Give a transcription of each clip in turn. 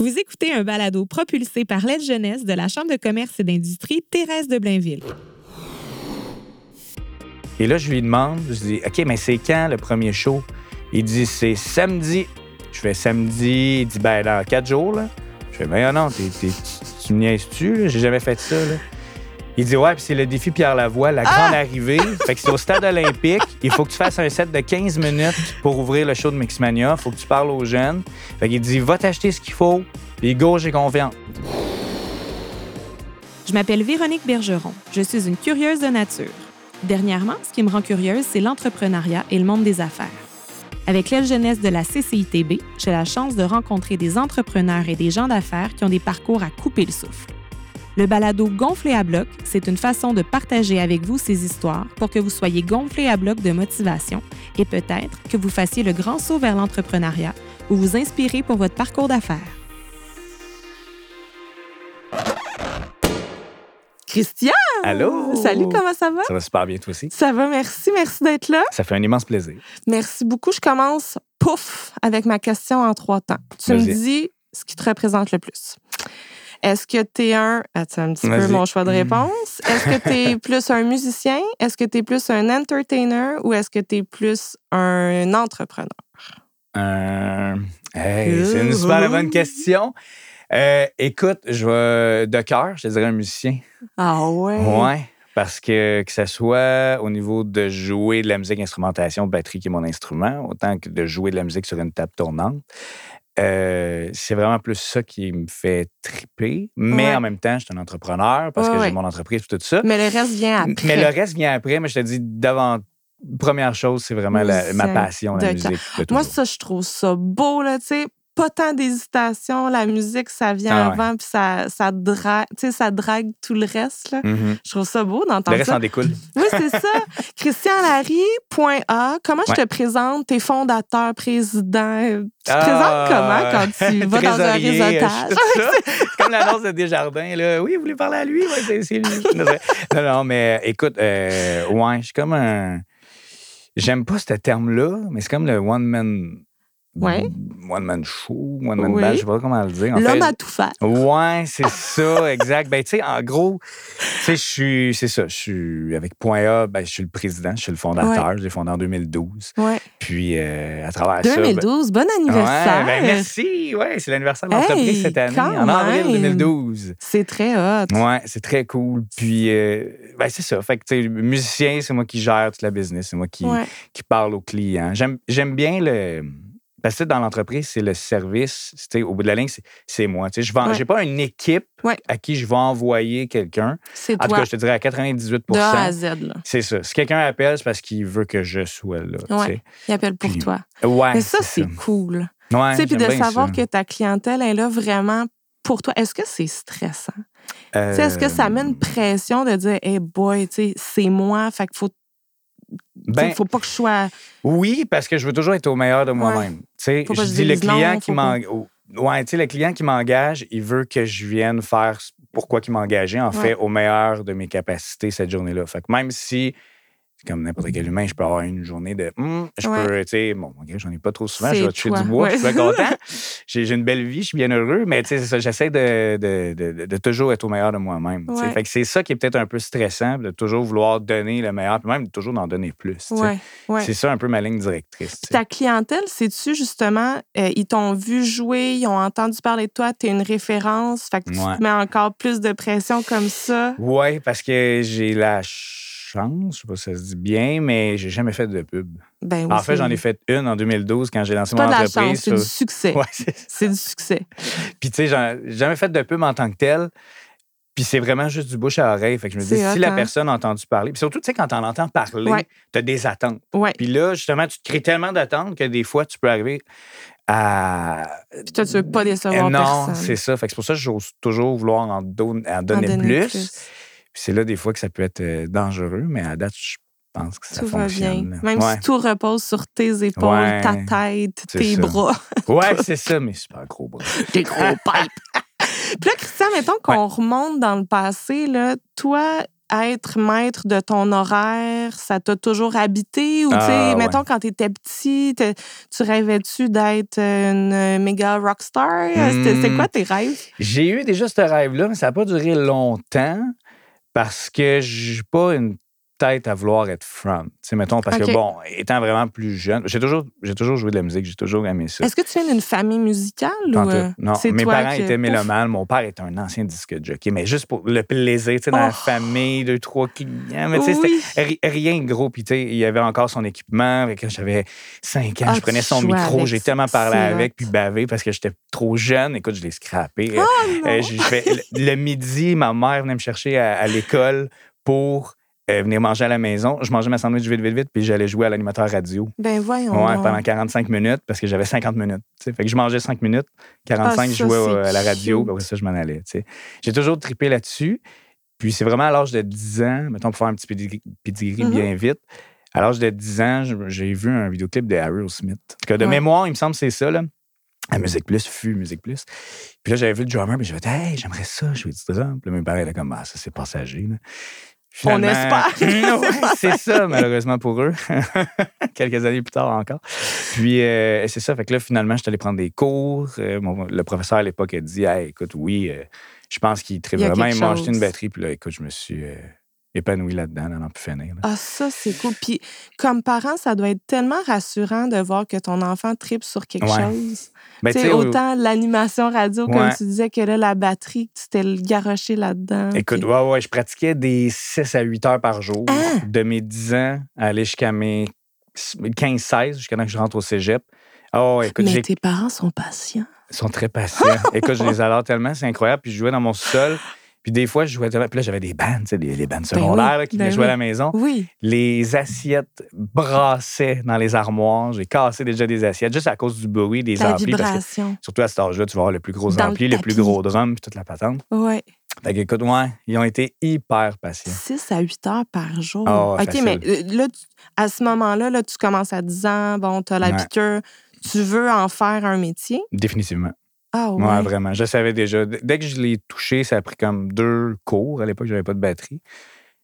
Vous écoutez un balado propulsé par l'aide jeunesse de la Chambre de commerce et d'industrie Thérèse de Blainville. Et là, je lui demande, je dis, OK, mais c'est quand le premier show? Il dit, c'est samedi. Je fais samedi. Il dit, ben, dans quatre jours, là. Je fais, ben, non, t'es- tu me niaises-tu? J'ai jamais fait ça, là. Il dit, ouais, puis c'est le défi Pierre Lavoie, la grande arrivée. Fait que c'est au stade olympique. Il faut que tu fasses un set de 15 minutes pour ouvrir le show de Mixmania. Faut que tu parles aux jeunes. Fait qu'il dit, va t'acheter ce qu'il faut. Puis go, j'ai confiance. Je m'appelle Véronique Bergeron. Je suis une curieuse de nature. Dernièrement, ce qui me rend curieuse, c'est l'entrepreneuriat et le monde des affaires. Avec l'aide jeunesse de la CCITB, j'ai la chance de rencontrer des entrepreneurs et des gens d'affaires qui ont des parcours à couper le souffle. Le balado Gonflé à bloc, c'est une façon de partager avec vous ces histoires pour que vous soyez gonflé à bloc de motivation et peut-être que vous fassiez le grand saut vers l'entrepreneuriat ou vous inspirez pour votre parcours d'affaires. Christian! Allô? Salut, comment ça va? Ça va super bien, toi aussi. Ça va, merci, merci d'être là. Ça fait un immense plaisir. Merci beaucoup. Je commence, pouf, avec ma question en trois temps. Tu me dis ce qui te représente le plus. Est-ce que tu es un. Attends un petit peu mon choix de réponse. Est-ce que tu es plus un musicien? Est-ce que tu es plus un entertainer? Ou est-ce que tu es plus un entrepreneur? Euh, hey, c'est une super bonne question. Euh, écoute, je vais de cœur, je te dirais un musicien. Ah ouais? Ouais. Parce que que ce soit au niveau de jouer de la musique instrumentation, batterie qui est mon instrument, autant que de jouer de la musique sur une table tournante, euh, c'est vraiment plus ça qui me fait triper. Mais Ouais. en même temps, je suis un entrepreneur parce Ouais, que j'ai mon entreprise et tout ça. Mais le reste vient après. Mais le reste vient après. Mais je te dis, d'avant, première chose, c'est vraiment la- ma passion, la musique. Moi, ça, je trouve ça beau, là, tu sais. Pas tant d'hésitation, la musique, ça vient Ah ouais. avant, puis ça, ça, drague, ça drague tout le reste. Là. Mhm. Je trouve ça beau Le d'entendre reste ça. en découle. Oui, c'est ça. Christian Larry, point A. Comment je Ouais. te présente? T'es fondateur, président. Tu te Ah, présentes comment quand tu vas dans un réseautage? ça. C'est comme l'annonce de Desjardins. Là. Oui, vous voulez parler à lui? Oui, c'est c'est lui. non, non, mais écoute, euh, ouais, je suis comme un. J'aime pas ce terme-là, mais c'est comme le one-man. Ouais. One-man show, one-man Oui. band, je sais pas comment le dire. L'homme à tout faire. Ouais, c'est ça, exact. Ben, tu sais, en gros, tu sais, je suis, c'est ça, je suis, avec Point A, ben, je suis le président, je suis le fondateur, je l'ai fondé en 2012. Ouais. Puis, euh, à travers ça. ben, 2012, bon anniversaire. Ouais, ben merci. Ouais, c'est l'anniversaire de l'entreprise Hey, cette année, en avril même. 2012. C'est très hot. Ouais, c'est très cool. Puis, euh, ben c'est ça. Fait que, tu sais, musicien, c'est moi qui gère toute la business. C'est moi qui, Ouais. qui parle aux clients. J'aime bien le. Parce que dans l'entreprise, c'est le service. Au bout de la ligne, c'est, moi. Je vends, Ouais. pas une équipe Ouais. à qui je vais envoyer quelqu'un. C'est En tout toi. cas, je te dirais à 98 De A à Z, là. C'est ça. Si quelqu'un appelle, c'est parce qu'il veut que je sois là. Ouais. Il appelle pour Puis- toi. Mais ça, c'est cool. Puis de savoir ça. que ta clientèle est là vraiment pour toi. Est-ce que c'est stressant? Sais, Est-ce que ça met Euh, une pression de dire, hey boy, c'est moi, fait qu'il faut, Ben, faut pas que je sois. Oui, parce que je veux toujours être au meilleur de moi-même. Tu sais, je dis le non, client qui. Ouais, le client qui m'engage, il veut que je vienne faire pourquoi il m'a engagé, en fait, au meilleur de mes capacités cette journée-là. Fait que même si, comme n'importe quel humain, je peux avoir une journée de. Hum, je Ouais. peux, tu sais, bon, que j'en ai pas trop souvent, je vais toi. du bois, je suis Ouais. content. J'ai une belle vie, je suis bien heureux, mais tu sais, c'est ça, j'essaie de, de, de- de toujours être au meilleur de moi-même. Ouais. Fait que c'est ça qui est peut-être un peu stressant, de toujours vouloir donner le meilleur, puis même toujours d'en donner plus. Ouais, ouais. C'est ça un peu ma ligne directrice. Puis ta clientèle, sais-tu justement, euh, ils t'ont vu jouer, ils ont entendu parler de toi, tu es une référence, fait que tu Ouais. te mets encore plus de pression comme ça? Oui, parce que j'ai la chance, je sais pas si ça se dit bien, mais j'ai jamais fait de pub. Ben oui, en fait, c'est- j'en ai fait une en 2012 quand j'ai lancé c'est mon pas de la entreprise. chance, c'est du succès. Ouais, c'est. C'est du succès. Puis tu sais, j'ai jamais fait de pub en tant que tel. Puis c'est vraiment juste du bouche à oreille. Fait que je me dis, C'est si la hein? personne a entendu parler, puis surtout, tu sais, quand on entend parler, Ouais. tu as des attentes. Ouais. Puis là, justement, tu te crées tellement d'attentes que des fois, tu peux arriver à. Puis toi, tu veux pas décevoir Eh non, personne. c'est ça. Fait que c'est pour ça que j'ose toujours vouloir en, don- en En donner, plus. C'est là des fois que ça peut être euh, dangereux, mais à date, je pense que ça Tout va bien. fonctionne. Même ouais. si tout repose sur tes épaules, Ouais, ta tête, tes ça. bras, Ouais, c'est ça, mais super gros bras. tes gros pipes. Puis là, Christian, mettons qu'on remonte dans le passé, là, toi, être maître de ton horaire, ça t'a toujours habité? Ou, tu sais, Ah, ouais. mettons, quand t'étais petit, tu rêvais-tu d'être une méga rockstar? C'était c'était Hmm. quoi tes rêves? J'ai eu déjà ce rêve-là, mais ça n'a pas duré longtemps parce que j'ai pas une tête à vouloir être front. Tu sais, mettons, parce que, bon, étant vraiment plus jeune, j'ai toujours, j'ai toujours joué de la musique, j'ai toujours aimé ça. Est-ce que tu viens d'une famille musicale? Ou, tout. euh, Non, mes parents étaient mélomanes. Mon père est un ancien disque jockey, mais juste pour le plaisir, tu sais, dans la Oh. famille, deux, trois clients. Mais tu sais, c'était Oui. rien de gros. Puis, tu sais, il y avait encore son équipement. Que Quand j'avais cinq ans, Ah, je prenais son micro. J'ai tellement parlé avec, puis bavé parce que j'étais trop jeune. Écoute, je l'ai scrappé. Oh! Euh, le, le midi, ma mère venait me chercher à, à l'école pour euh, venir manger à la maison. Je mangeais ma sandwich vite, vite, vite, puis j'allais jouer à l'animateur radio. Ben voyons. Ouais, pendant 45 minutes, parce que j'avais 50 minutes. Fait que je mangeais 5 minutes, 45, Ah, je jouais euh, à la radio, puis après ça, je m'en allais. J'ai toujours trippé là-dessus. Puis c'est vraiment à l'âge de 10 ans, mettons, pour faire un petit pedigree, Mhm. bien vite. À l'âge de 10 ans, je- j'ai vu un vidéoclip de. En tout cas, de Ouais. mémoire, il me semble que c'est ça, là. À Musique Plus, fut Musique Plus. Puis là, j'avais vu le drummer, puis j'avais dit, hey, j'aimerais ça, jouer du drum. Puis là, mes parents étaient comme, ah, ça, c'est passager. Là. On espère. C'est ça, malheureusement pour eux. Quelques années plus tard encore. Puis, euh, c'est ça. Fait que là, finalement, je suis allé prendre des cours. Euh, mon- le professeur à l'époque a dit, hey, écoute, oui, euh, je pense qu'il a vraiment. Il m'a acheté une batterie. Puis là, écoute, je me suis épanoui là-dedans, dans n'en plus finir. là. Ah, ça, c'est cool. Puis, comme parent, ça doit être tellement rassurant de voir que ton enfant tripe sur quelque Ouais. chose. Ben, tu sais, autant l'animation radio, comme Ouais. tu disais, que là, la batterie, que tu t'es garoché là-dedans. Écoute, puis- ouais, ouais, je pratiquais des 6 à 8 heures par jour, Hein? de mes 10 ans à aller jusqu'à mes 15-16, jusqu'à que je rentre au cégep. Oh, écoute, Mais tes parents sont patients. ils sont très patients. écoute, je les adore tellement, c'est incroyable. Puis je jouais dans mon sol. Puis des fois, je jouais. Puis là, j'avais des bandes, tu sais, des- les bandes secondaires oui, là, qui ben venaient jouer à oui. la maison. Oui. Les assiettes brassaient dans les armoires. J'ai cassé déjà des assiettes juste à cause du bruit des La amplis. Parce que, vibration. surtout à cet âge-là, tu vas avoir le plus gros Dans ampli, le, plus gros drum, puis toute la patente. Ouais. Fait que, écoute, ouais, ils ont été hyper patients. 6 à 8 heures par jour. Ah OK, facile. mais euh, là, tu- à ce moment-là, là, tu commences à 10 ans, bon, tu as la Ouais. piqûre, tu veux en faire un métier? Définitivement. Ah ouais. Ouais, vraiment. Je savais déjà. Dès que je l'ai touché, ça a pris comme deux cours. À l'époque, j'avais pas de batterie.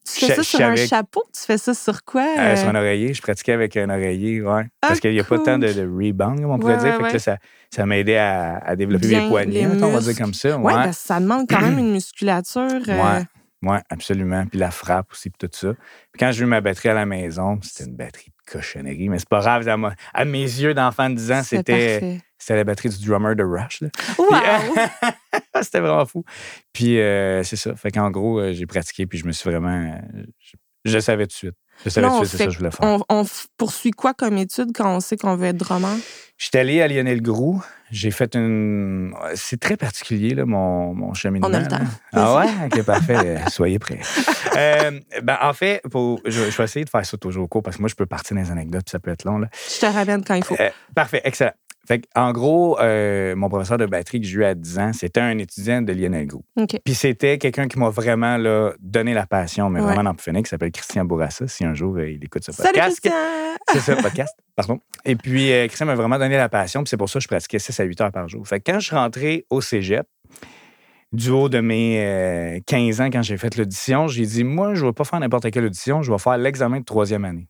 Tu fais ça sur un chapeau? Tu fais ça sur quoi? Euh, euh? sur un oreiller. Je pratiquais avec un oreiller, ouais. Ah, Parce qu'il n'y a pas tant de, de rebound, comme on pourrait Ouais, dire. ouais, fait que ouais. là, ça, ça m'aidait à, à développer Bien mes poignets, on va dire comme ça. Que ça demande quand même une musculature. euh, Ouais. ouais, absolument. Puis la frappe aussi, puis tout ça. Puis quand j'ai eu ma batterie à la maison, c'était une batterie cochonnerie. Mais c'est pas grave. À, à mes yeux d'enfant de 10 ans, c'était la batterie du drummer de Rush. là. Wow! Puis, c'était vraiment fou. Puis euh, c'est ça. Fait qu'en gros, euh, j'ai pratiqué, puis je me suis vraiment. euh, Je, savais tout de suite. Je savais Là, tout de suite, c'est ça que je voulais faire. on, poursuit quoi comme étude quand on sait qu'on veut être drummer? J'étais allé à Lionel Groux. J'ai fait une. C'est très particulier, là, mon, mon cheminement. On a le là. temps. Ah ouais? OK, parfait. Soyez prêts. Euh, ben, en fait, pour- je, je vais essayer de faire ça toujours au cours parce que moi, je peux partir dans les anecdotes puis ça peut être long. Là. Je te ramène quand il faut. Euh, parfait, excellent. Fait en gros, euh, mon professeur de batterie que j'ai eu à 10 ans, c'était un étudiant de Lionel Groux. OK. Puis c'était quelqu'un qui m'a vraiment là, donné la passion, mais Ouais. vraiment dans Phoenix, qui s'appelle Christian Bourassa. Si un jour euh, il écoute ce podcast, c'est ça, podcast, pardon. Et puis, euh, Christian m'a vraiment donné la passion, puis c'est pour ça que je pratiquais 6 à 8 heures par jour. Fait que quand je suis rentré au cégep, du haut de mes euh, 15 ans, quand j'ai fait l'audition, j'ai dit, moi, je ne vais pas faire n'importe quelle audition, je vais faire l'examen de troisième année.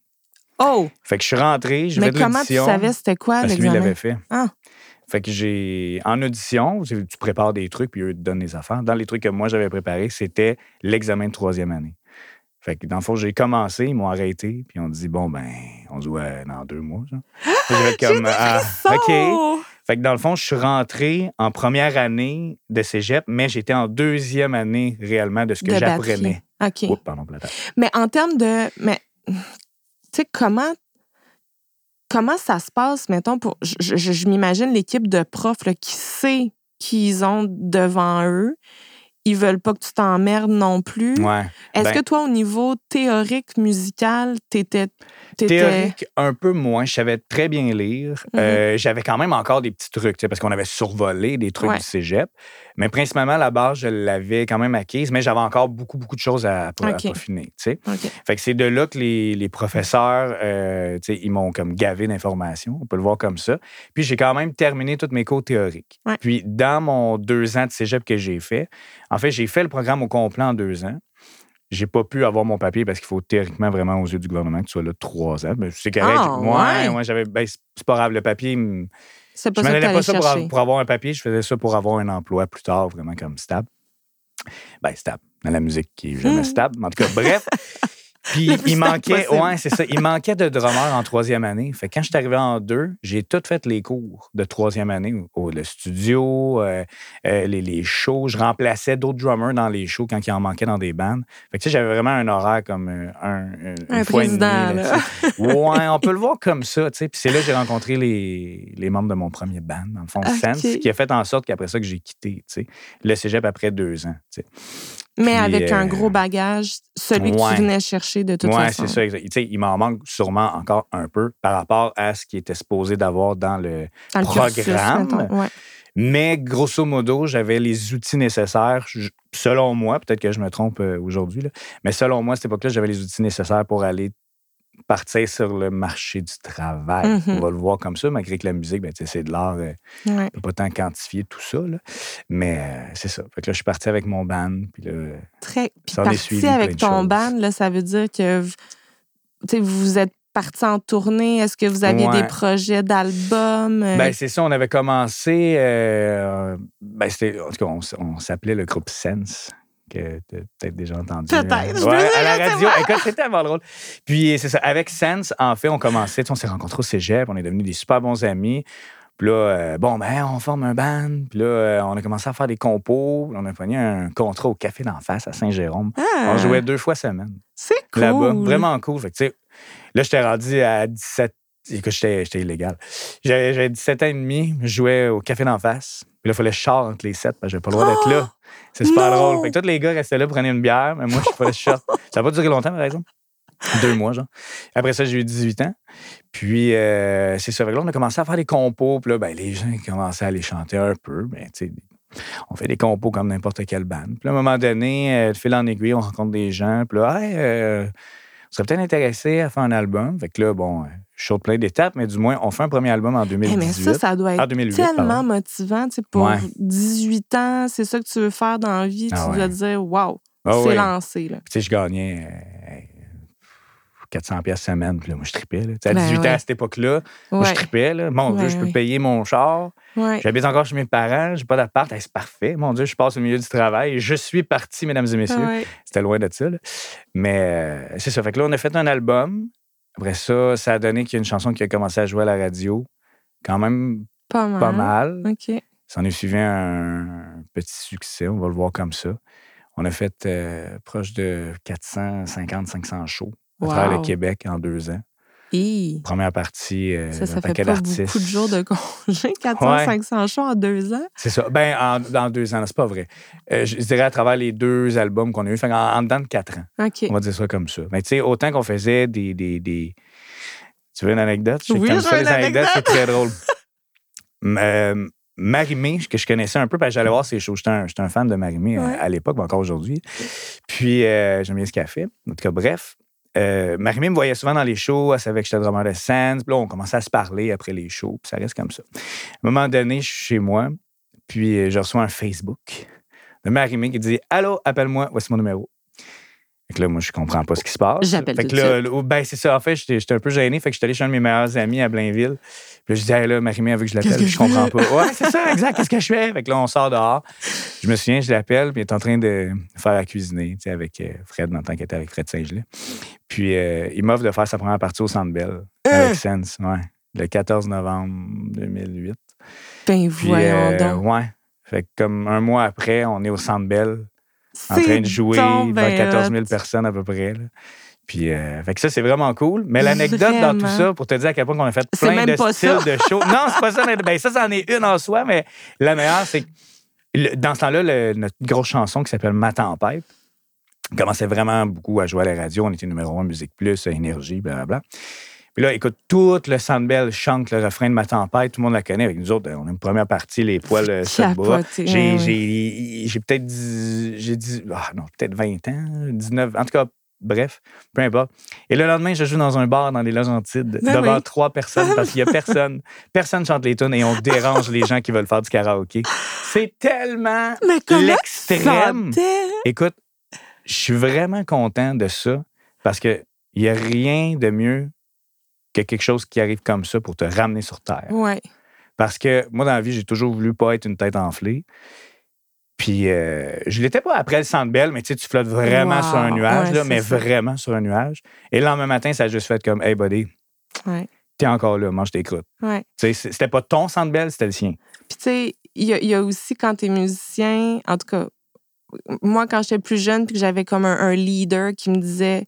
Oh! Fait que je suis rentré, j'ai Mais fait de comment tu l'audition. savais c'était quoi Parce que lui, il l'examen? l'avait fait. Ah. Fait que j'ai. En audition, tu prépares des trucs, puis eux te donnent des affaires. Dans les trucs que moi, j'avais préparés, c'était l'examen de troisième année. Fait que dans le fond, j'ai commencé, ils m'ont arrêté, puis on dit, bon, ben, on se voit dans deux mois. genre. J'ai comme, ah, OK. Fait que dans le fond, je suis rentré en première année de cégep, mais j'étais en deuxième année réellement de ce que De j'apprenais. batterie. OK. Oups, pardon. Mais en termes de. Mais, tu sais, comment. Comment ça se passe, mettons, pour. Je, je- je m'imagine l'équipe de profs là, qui sait qu'ils ont devant eux. Ils veulent pas que tu t'emmerdes non plus. Ouais. Est-ce ben- que toi, au niveau théorique, musical, t'étais. Théorique, un peu moins. Je savais très bien lire. Mhm. Euh, J'avais quand même encore des petits trucs, tu sais, parce qu'on avait survolé des trucs Ouais. du cégep. Mais principalement, la base, je l'avais quand même acquise, mais j'avais encore beaucoup, beaucoup de choses à, à, à Ok. peaufiner, tu sais. OK. Fait que c'est de là que les, les professeurs, euh, tu sais, ils m'ont comme gavé d'informations. On peut le voir comme ça. Puis j'ai quand même terminé tous mes cours théoriques. Ouais. Puis dans mon deux ans de cégep que j'ai fait, en fait, j'ai fait le programme au complet en deux ans. J'ai pas pu avoir mon papier parce qu'il faut théoriquement vraiment aux yeux du gouvernement que tu sois là trois ans. Mais c'est correct. Ah, ouais, ouais. ouais, j'avais. Ben, c'est pas grave, le papier. C'est pas je ça m'en que pas ça pour, avoir un papier, je faisais ça pour avoir un emploi plus tard, vraiment comme stable. Ben, stable. Dans la musique qui est jamais Hmm. stable. En tout cas, bref. Puis il manquait, ouais, c'est ça. Il manquait de drummer en troisième année. Fait que quand je suis arrivé en deux, j'ai tout fait les cours de troisième année, au, le studio, euh, euh, les, les shows. Je remplaçais d'autres drummers dans les shows quand il en manquait dans des bandes. Fait que tu sais, j'avais vraiment un horaire comme euh, un, un, fois et demie, président, là. tu sais. Ouais, on peut le voir comme ça, tu sais. Puis c'est là que j'ai rencontré les, les membres de mon premier band, dans le fond, Ok. Sense, qui a fait en sorte qu'après ça que j'ai quitté, tu sais, le cégep après deux ans, tu sais. Mais Puis, avec un euh, gros bagage, celui que tu venais chercher de toute Ouais, façon. c'est ça. exact. Tu sais, il m'en manque sûrement encore un peu par rapport à ce qui était supposé d'avoir dans le. Dans le cursus, Programme. Ouais. Mais grosso modo, j'avais les outils nécessaires, je- selon moi, peut-être que je me trompe euh, aujourd'hui, mais selon moi, à cette époque-là, j'avais les outils nécessaires pour aller partir sur le marché du travail. Mhm. On va le voir comme ça, malgré que la musique, ben, c'est de l'art. euh, Ouais. on peut pas tant quantifier tout ça. là. Mais euh, c'est ça. Fait que là, je suis parti avec mon band. Puis là, Très. Puis parti suivi avec ton band, là, ça veut dire que vous êtes parti en tournée. Est-ce que vous aviez Ouais. des projets d'albums? euh, Ben, c'est ça, on avait commencé. euh, ben, en tout cas, on, on s'appelait le groupe Sense, que tu as peut-être déjà entendu. Peut-être, je ouais, me à la radio. Écoute, c'était tellement drôle. Puis, c'est ça. Avec Sense, en fait, on commençait. On s'est rencontrés au cégep, on est devenus des super bons amis. Puis là, euh, bon, ben, on forme un band. Puis là, euh, on a commencé à faire des compos. On a pogné un contrat au Café d'en face à Saint-Jérôme. ah, On jouait deux fois semaine C'est cool. là-bas. Vraiment cool. Fait que, tu sais, là, j'étais rendu à 17. Écoute, j'étais j'étais illégal. J'avais j'avais 17 ans et demi, je jouais au café d'en face. Puis là, il fallait que je sorte entre les sept parce que j'avais pas le droit d'être là. C'est super non! drôle. Fait que tous les gars restaient là, prenaient une bière, mais moi, je fallait que je sorte. Ça n'a pas duré longtemps, par exemple. Deux mois, genre. Après ça, j'ai eu 18 ans. Puis, euh, c'est ça. Fait que là, on a commencé à faire des compos. Puis là, ben, les gens commençaient à les chanter un peu. Ben, tu sais, on fait des compos comme n'importe quelle bande. Puis là, à un moment donné, euh, de fil en aiguille, on rencontre des gens. Puis là, hey, euh, on serait peut-être intéressé à faire un album. Fait que là, bon, je saute plein d'étapes, mais du moins, on fait un premier album en Eh, 2018. mais ça, ça doit être Ah, 2008, tellement pardon. motivant. tu sais, Pour Ouais. 18 ans, c'est ça que tu veux faire dans la vie. Ah tu ouais. dois te dire, waouh, Ah c'est ouais. lancé. Là. Tu sais, je gagnais euh, 400 pièces semaine. Puis là, moi, je tripais. Là. Tu sais, À Ben 18 ouais. ans, à cette époque-là, moi, je tripais. Là. Mon Dieu, je peux ouais. payer mon char. Ouais. J'habite encore chez mes parents. J'ai pas d'appart. Hey, c'est parfait. Mon Dieu, je passe au milieu du travail. Je suis parti, mesdames et messieurs. Ouais. C'était loin de ça. là. Mais euh, c'est ça. Fait que là, on a fait un album. Après ça, ça a donné qu'il y a une chanson qui a commencé à jouer à la radio. Quand même Pas mal. pas mal. OK. Ça en est suivi un petit succès, on va le voir comme ça. On a fait euh, proche de 450-500 shows à travers le. Québec en deux ans. Hi. Première partie, euh, Ça, ça fait pas beaucoup de jours de congé. 400-500 shows en deux ans. C'est ça. Ben, en, dans deux ans, c'est pas vrai. Euh, je dirais à travers les deux albums qu'on a eus, en, en dedans de quatre ans. On va dire ça comme ça. Mais tu sais, autant qu'on faisait des, des, des- Tu veux une anecdote? Je Oui, je ça, veux les une anecdotes, c'est très drôle. Euh, Marimé, que je connaissais un peu, parce que j'allais voir ses shows. J'étais un, un fan de Marimé à- Ouais. à, l'époque, mais encore aujourd'hui. Puis, euh, j'aime bien ce qu'elle fait. En tout cas, bref. Euh, Marimé me voyait souvent dans les shows, elle savait que j'étais drummer de Sands. Puis là, on commençait à se parler après les shows, puis ça reste comme ça. À un moment donné, je suis chez moi, puis euh, je reçois un Facebook de Marimé qui dit Allô, appelle-moi, voici mon numéro. Fait que là, moi, je comprends pas ce qui se passe. J'appelle Fait que là, là, ben, c'est ça. En fait, j'étais j'étais un peu gêné. Fait que j'étais allé chez un de mes meilleurs amis à Blainville. Puis là, je disais, hey, là, Marimé, elle veut que je l'appelle. Que je je comprends pas. Ouais, c'est ça, exact. Qu'est-ce que je fais? Fait que là, on sort dehors. Je me souviens, je l'appelle, puis il est en train de faire à cuisiner, tu sais, avec euh, Fred, dans le temps qu'il était avec Fred Saint-Gelais. Puis euh, il m'offre de faire sa première partie au Centre Bell Hein? avec Sense, ouais. Le 14 novembre 2008. Ben Puis, voyons euh, donc. ouais. Fait que comme un mois après, on est au Centre Bell en train de jouer devant ben 14 000 hot. personnes à peu près. là. Puis, euh, fait que ça, c'est vraiment cool. Mais l'anecdote dans tout ça, pour te dire à quel point on a fait plein de styles ça. de show. Non, c'est pas ça. Ben, ça, c'en est une en soi, mais la meilleure, c'est que le- dans ce temps-là, notre grosse chanson qui s'appelle Ma tempête commençait vraiment beaucoup à jouer à la radio. On était numéro un, Musique Plus, Énergie, blablabla. Puis là, écoute, tout le Sandbell chante le refrain de Ma tempête. Tout le monde la connaît. Avec nous autres, on a une première partie, les poils euh, sur le bras. J'ai ouais, j'ai- j'ai peut-être j'ai dit ah non, peut-être 20 ans, 19, en tout cas, bref, peu importe. Et le lendemain, je joue dans un bar dans les Laurentides Ben devant oui. trois personnes parce qu'il y a personne. personne chante les tunes et on dérange les gens qui veulent faire du karaoké. C'est tellement l'extrême. Écoute, je suis vraiment content de ça parce qu'il n'y a rien de mieux que quelque chose qui arrive comme ça pour te ramener sur Terre. Ouais. Parce que moi, dans la vie, j'ai toujours voulu pas être une tête enflée. Puis, euh, je l'étais pas après le centre belle, mais tu sais, tu flottes vraiment Wow. sur un nuage, Ouais, là, mais ça. vraiment sur un nuage. Et le lendemain matin, ça a juste fait comme, hey, buddy, Ouais. t'es encore là, mange tes croûtes. Ouais. C'était pas ton centre belle, c'était le sien. Puis, tu sais, il y, a- il y a aussi quand tu es musicien, en tout cas, moi, quand j'étais plus jeune, puis que j'avais comme un, un leader qui me disait,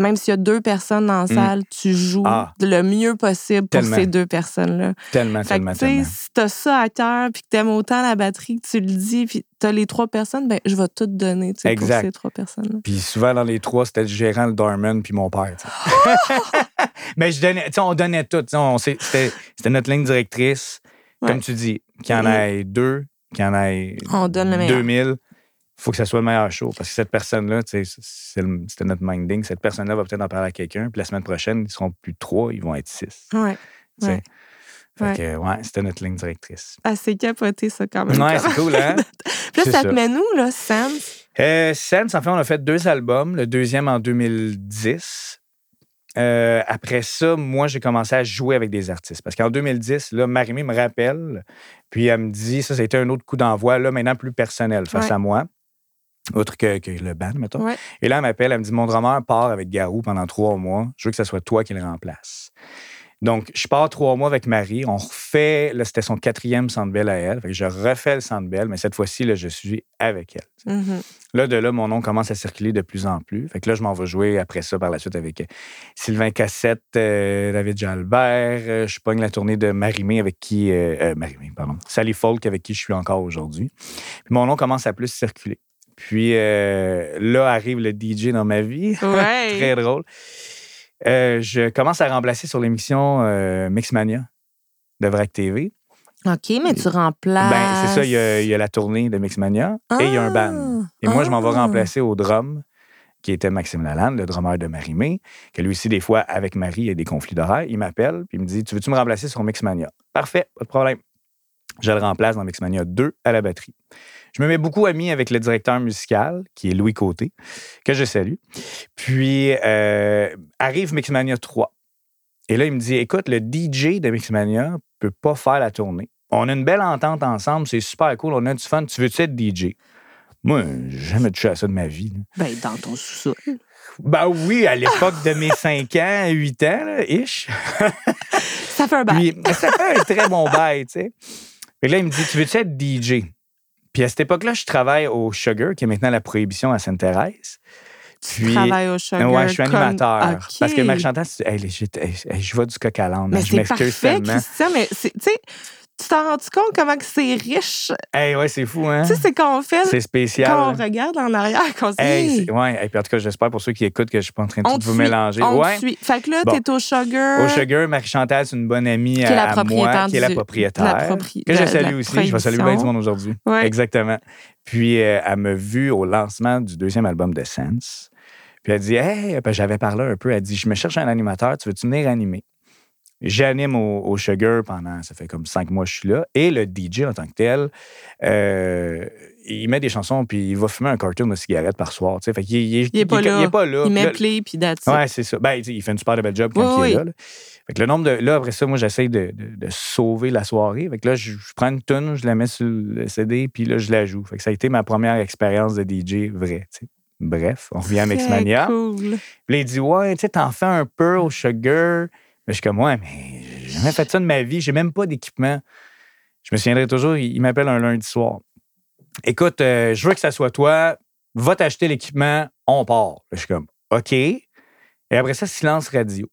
même s'il y a deux personnes dans la salle, tu joues Mm. Ah. le mieux possible pour ces deux personnes-là. Tellement, Fait tellement, que, tellement. si t'as ça à cœur, puis que t'aimes autant la batterie que tu le dis, puis t'as les trois personnes, ben je vais tout donner, pour ces trois personnes-là. Puis souvent, dans les trois, c'était le gérant, le doorman, puis mon père. Mais je donnais, on donnait tout. C'était notre ligne directrice. Comme tu dis, qu'il y en Mhm. ait deux, qu'il y en ait On donne le meilleur. 2000, il faut que ça soit le meilleur show. Parce que cette personne-là, tu sais, c'est le- c'était notre minding. Cette personne-là va peut-être en parler à quelqu'un. Puis la semaine prochaine, ils seront plus trois, ils vont être six. Ouais. Ouais. Fait Ouais. que, ouais, c'était notre ligne directrice. Assez capoté, ça, quand même. Ouais, c'est cool, hein? Puis là, c'est ça te met nous, là, Sense? Euh, Sense, en fait, on a fait deux albums. Le deuxième en 2010. Euh, après ça, moi, j'ai commencé à jouer avec des artistes. Parce qu'en 2010, là, Marimé me rappelle, puis elle me dit, ça, été un autre coup d'envoi, là, maintenant plus personnel face Ouais. à moi. Autre que, que le band, mettons. Ouais. Et là, elle m'appelle, elle me dit, mon drummer part avec Garou pendant trois mois. Je veux que ce soit toi qui le remplace. Donc, je pars trois mois avec Marie. On refait, là, c'était son quatrième Centre Bell à elle. Fait que je refais le Centre Bell, mais cette fois-ci, là, je suis avec elle. Mhm. Là, de là, mon nom commence à circuler de plus en plus. Fait que là, je m'en vais jouer après ça par la suite avec euh, Sylvain Cassette, euh, David Jalbert. Euh, je pogne la tournée de Marimé avec qui. Euh, Marimé, pardon. Sally Folk avec qui je suis encore aujourd'hui. Puis mon nom commence à plus circuler. Puis euh, là arrive le DJ dans ma vie. Ouais. Très drôle. Euh, je commence à remplacer sur l'émission euh, Mixmania de VRAC TV. OK, mais tu remplaces. Ben, c'est ça, il y, a, il y a la tournée de Mixmania et il y a un band. Et moi, je m'en vais Ah. remplacer au drum, qui était Maxime Lalande, le drummer de Marimé, que lui aussi, des fois, avec Marie, il y a des conflits d'horaire. Il m'appelle, puis il me dit Tu veux-tu me remplacer sur Mixmania Parfait, pas de problème. Je le remplace dans Mixmania 2 à la batterie. Je me mets beaucoup ami avec le directeur musical, qui est Louis Côté, que je salue. Puis euh, arrive Mixmania 3. Et là, il me dit Écoute, le DJ de Mixmania peut pas faire la tournée. On a une belle entente ensemble, c'est super cool, on a du fun. Tu veux-tu être DJ Moi, j'ai jamais touché à ça de ma vie. là. Ben, dans ton sous-sol. Ben oui, à l'époque de mes 5 ans, 8 ans, là, ish. Ça fait un bail. Puis, ça fait un très bon bail, tu sais. Fait que là, il me dit Tu veux-tu être DJ Puis à cette époque-là, je travaille au Sugar, qui est maintenant la prohibition à Sainte-Thérèse. Tu travailles au Sugar. ouais, je suis comme- animateur. Parce que Marie-Chantal, c'est- hey, je vois du coq à l'âne. Mais Je c'est m'excuse parfait, tellement. Christian, mais tu sais, tu t'en rends compte comment que c'est riche? Hey, ouais, c'est fou, hein? Tu sais, c'est qu'on fait, C'est spécial. quand on regarde en arrière, qu'on se dit, Hey, ouais, et puis en tout cas, j'espère pour ceux qui écoutent que je suis pas en train de tout vous suit, mélanger. on ouais. suit. Fait que là, Bon. t'es au Sugar. Au Sugar, Marie-Chantal, c'est une bonne amie Qui est la à moi, propriétaire qui est la propriétaire. la propri- que je salue aussi. Je vais saluer bien du monde aujourd'hui. Ouais. Exactement. Puis, euh, elle m'a vu au lancement du deuxième album de Sense. Puis, elle dit Hey, j'avais parlé un peu. Elle dit Je me cherche un animateur, tu veux-tu venir animer? J'anime au, au Sugar pendant, ça fait comme cinq mois que je suis là. Et le DJ en tant que tel, euh, il met des chansons, puis il va fumer un carton de cigarettes par soir. tu sais. Fait qu'il il, Il est pas là. Il est pas là. Il Puis met là- play, puis it. Ouais, c'est ça. Ben, il fait une super de belle job quand Oui, il est oui. là. là. Fait que le nombre de. Là, après ça, moi, j'essaye de, de- de sauver la soirée. Fait que là, je, je prends une tune, je la mets sur le CD, puis là, je la joue. Fait que ça a été ma première expérience de DJ vraie. sais. Bref, on revient à Mixmania. cool. Puis là, il dit Ouais, tu sais, t'en fais un peu au Sugar. Je suis comme Ouais, mais j'ai jamais fait ça de ma vie. J'ai même pas d'équipement. Je me souviendrai toujours, il, m'appelle un lundi soir. Écoute, euh, je veux que ça soit toi. Va t'acheter l'équipement, on part. Je suis comme OK. Et après ça, silence radio.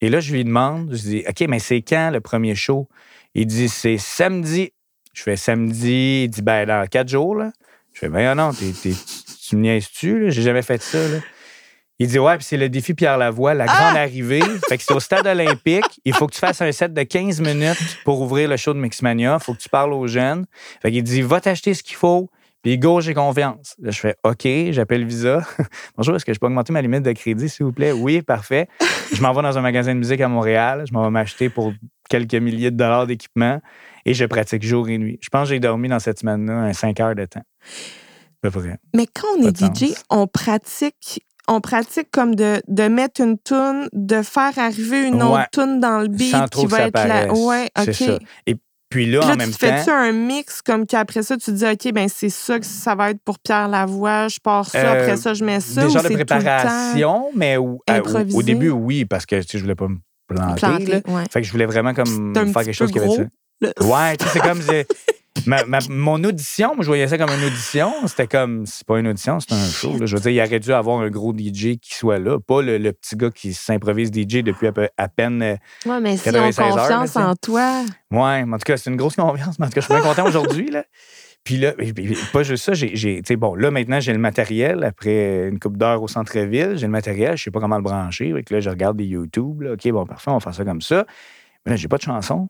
Et là, je lui demande, je dis OK, mais c'est quand le premier show? Il dit C'est samedi. Je fais samedi. Il dit Ben, dans quatre jours, là. Je fais Ben, non, tu me niaises-tu? J'ai jamais fait ça. Il dit Ouais, puis c'est le défi Pierre Lavoie, la grande arrivée. Fait que c'est au stade olympique. Il faut que tu fasses un set de 15 minutes pour ouvrir le show de Mixmania. Il faut que tu parles aux jeunes. Fait qu'il dit Va t'acheter ce qu'il faut. Puis go, j'ai confiance. Là, je fais OK, j'appelle Visa. Bonjour, est-ce que je peux augmenter ma limite de crédit, s'il vous plaît? Oui, parfait. Je m'en vais dans un magasin de musique à Montréal. Je m'en vais m'acheter pour quelques milliers de dollars d'équipement et je pratique jour et nuit. Je pense que j'ai dormi dans cette semaine-là un 5 heures de temps. À peu près. Mais quand on est. DJ, on pratique. On pratique comme de, de mettre une toune, de faire arriver une Ouais. autre toune dans le beat Sans qui va être la. Ouais, OK. Et puis là, Puis là, en même tu fais-tu un mix comme qu'après ça, tu te dis, OK, ben c'est ça que ça va être pour Pierre Lavoie, je pars ça, Euh, après ça, je mets ça. Des genres de c'est tout le temps préparation, mais au, à- au- début, oui, parce que tu sais, je voulais pas me planter. planté, là. ouais. Fait que je voulais vraiment comme faire quelque chose qui avait ça. Ouais, tu sais, c'est comme. ma- ma- mon audition, moi, je voyais ça comme une audition. C'était comme. C'est pas une audition, c'est un show. là. Je veux dire, il aurait dû avoir un gros DJ qui soit là, pas le, le petit gars qui s'improvise DJ depuis à, peu- à peine. euh, Ouais, mais si on 96 heures, là, confiance en toi. Ouais, mais en tout cas, c'est une grosse confiance. Mais en tout cas, je suis bien content aujourd'hui. Là. Puis là, pas juste ça, j'ai, j'ai- tu sais, bon, là, maintenant, j'ai le matériel. Après une couple d'heures au centre-ville, j'ai le matériel, je sais pas comment le brancher. Là, je regarde des YouTube. Là. OK, bon, parfait, on va faire ça comme ça. Mais là, j'ai pas de chanson.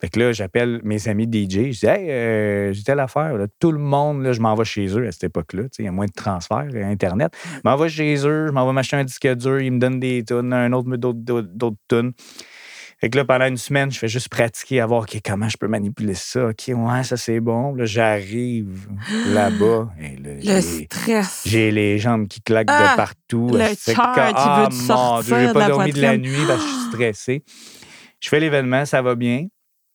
Fait que là, j'appelle mes amis DJ. Je dis, hey, euh, j'ai telle affaire. là. Tout le monde, là, je m'en vais chez eux à cette époque-là. Il y a moins de transferts, euh, Internet. Je m'en vais chez eux, je m'en vais m'acheter un disque dur, ils me donnent des tunes, un autre, d'autres, d'autres, d'autres tunes. Fait que là, pendant une semaine, je fais juste pratiquer à voir comment je peux manipuler ça? OK, ouais, ça c'est bon. Là, j'arrive là-bas. Et là, Le j'ai- stress. j'ai les jambes qui claquent Ah, de partout. le C'est cœur qui ah, veut te mon sortir Dieu, j'ai de pas la dormi de la nuit parce que je suis stressé. Je fais l'événement, ça va bien.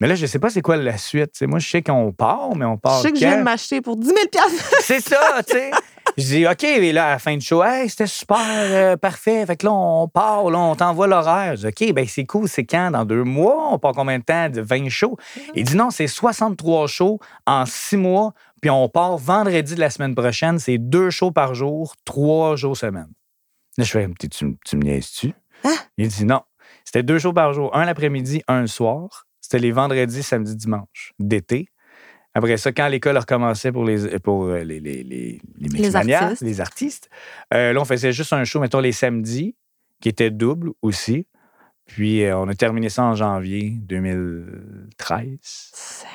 Mais là, je sais pas c'est quoi la suite. moi, je sais qu'on part, mais on part. Je sais que je viens de m'acheter pour 10 000 C'est ça, tu sais. Je dis, OK, et là, à la fin du show, hey, c'était super, euh, parfait. Fait que là, on part, là, on t'envoie l'horaire. Je dis, OK, ben c'est cool, c'est quand? Dans deux mois? On part combien de temps? De 20 shows? Il dit, non, c'est 63 shows en six mois, puis on part vendredi de la semaine prochaine. C'est deux shows par jour, trois jours semaine. Là, je fais, tu, tu, tu me niaises-tu? Hein? Il dit, non. C'était deux shows par jour, un l'après-midi, un le soir. C'était les vendredis, samedi, dimanche d'été. Après ça, quand l'école recommençait pour les, pour euh, les, les, les, les Mixmania, artistes. les artistes, euh, là, on faisait juste un show, mettons, les samedis, qui était double aussi. Puis, euh, on a terminé ça en janvier 2013.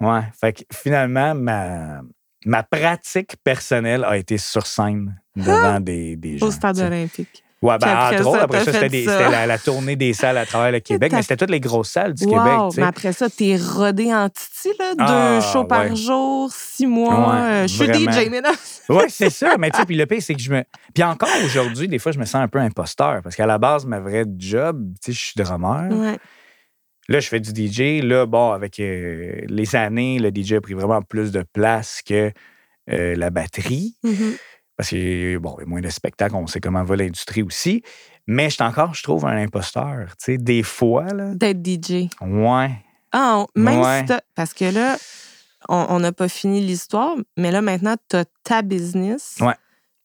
Ouais. Fait que finalement, ma, ma pratique personnelle a été sur scène devant des, des gens. Au stade olympique. Ouais, ben, après entre autres, ça, après ça, c'était la, la tournée des salles à travers le Québec, mais c'était toutes les grosses salles du Wow, Québec, mais après ça, t'es rodé en titi, là. Deux Ah, shows par jour, six mois. Ouais, euh, je suis. DJ, mais non. Oui, c'est ça. Mais tu sais, puis le pire, c'est que je me. Puis encore aujourd'hui, des fois, je me sens un peu imposteur parce qu'à la base, ma vraie job, tu sais, je suis drummer. Ouais. Là, je fais du DJ. Là, bon, avec euh, les années, le DJ a pris vraiment plus de place que euh, la batterie. Mhm. Parce que, bon, il y a moins de spectacles, on sait comment va l'industrie aussi. Mais je suis encore, je trouve, un imposteur. Tu sais, des fois, là. D'être DJ. Ouais. Ah, on- même Ouais. si t'as- Parce que là, on n'a pas fini l'histoire, mais là, maintenant, tu as ta business. Ouais.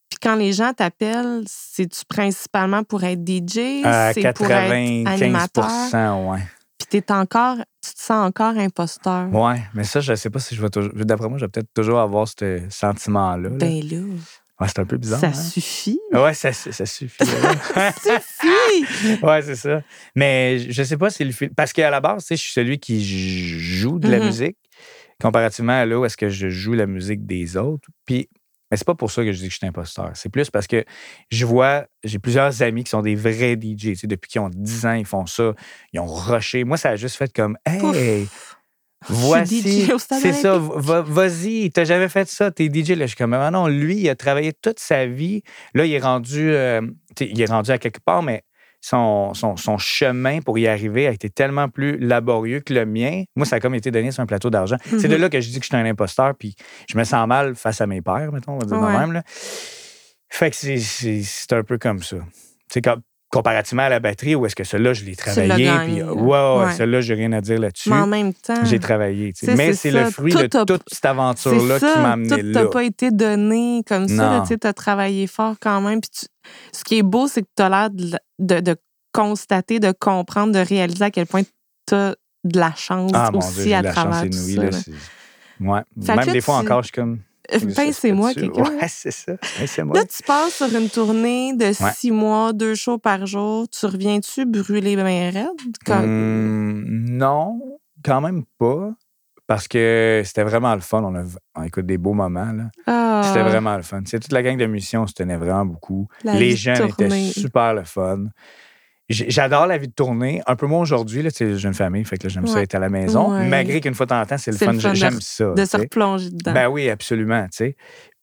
Puis quand les gens t'appellent, c'est-tu principalement pour être DJ? À c'est pour être 95 animateur? ouais. Puis t'es encore, tu te sens encore imposteur. Ouais, mais ça, je sais pas si je vais toujours. D'après moi, je vais peut-être toujours avoir ce sentiment-là. là. Ben là, Ouais, c'est un peu bizarre. ça hein? suffit. Ouais, ça, ça suffit. Ça suffit! ouais, c'est ça. Mais je sais pas si le film. Parce qu'à la base, tu sais, je suis celui qui joue de la Mhm. musique, comparativement à là où est-ce que je joue la musique des autres. Puis, mais c'est pas pour ça que je dis que je suis imposteur. C'est plus parce que je vois, j'ai plusieurs amis qui sont des vrais DJ. Tu sais, depuis qu'ils ont 10 ans, ils font ça. Ils ont rushé. Moi, ça a juste fait comme, hey, Pouf. Voici. C'est ça, vas-y, t'as jamais fait ça, t'es DJ. Là, je suis comme, ah non, lui, il a travaillé toute sa vie. Là, il est rendu, euh, il est rendu à quelque part, mais son, son, son chemin pour y arriver a été tellement plus laborieux que le mien. Moi, ça a comme été donné sur un plateau d'argent. C'est de Mhm. là que je dis que je suis un imposteur, puis je me sens mal face à mes pères, mettons, on va dire de Ouais. même. Là. Fait que c'est- un peu comme ça. C'est comme comparativement à la batterie, où est-ce que celui-là, je l'ai travaillé, puis là. ouais, celui-là, j'ai rien à dire là-dessus. Mais en même temps, J'ai travaillé. tu sais. Tu Mais c'est le ça. fruit Tout de toute cette aventure-là qui ça, m'a amené tout là. t'a pas été donné comme ça. Non. Tu sais, as travaillé fort quand même. Puis tu- Ce qui est beau, c'est que tu as l'air de, de- de constater, de comprendre, de réaliser à quel point tu as de la chance Ah mon aussi Dieu, j'ai à de la travers chance tout ça. là, Ouais. Fait Même des fois tu- encore, je suis comme. Je sais c'est pas moi, dessus. quelqu'un? Ouais, c'est ça. Ben, c'est moi. Là, tu pars sur une tournée de six mois, deux shows par jour. Tu reviens-tu brûler bien raide? Comme... Hum, non, quand même pas. Parce que c'était vraiment le fun. On a on écoute des beaux moments. là. Ah, C'était vraiment le fun. C'est toute la gang de musiciens, on se tenait vraiment beaucoup. La Les jeunes étaient super le fun. J'adore la vie de tournée. Un peu moins aujourd'hui, là, tu sais, j'ai une famille, fait que là, j'aime ça être à la maison. Ouais. malgré qu'une fois de temps en temps, c'est le fun. J'aime ça. de se replonger dedans. Ben oui, absolument, tu sais.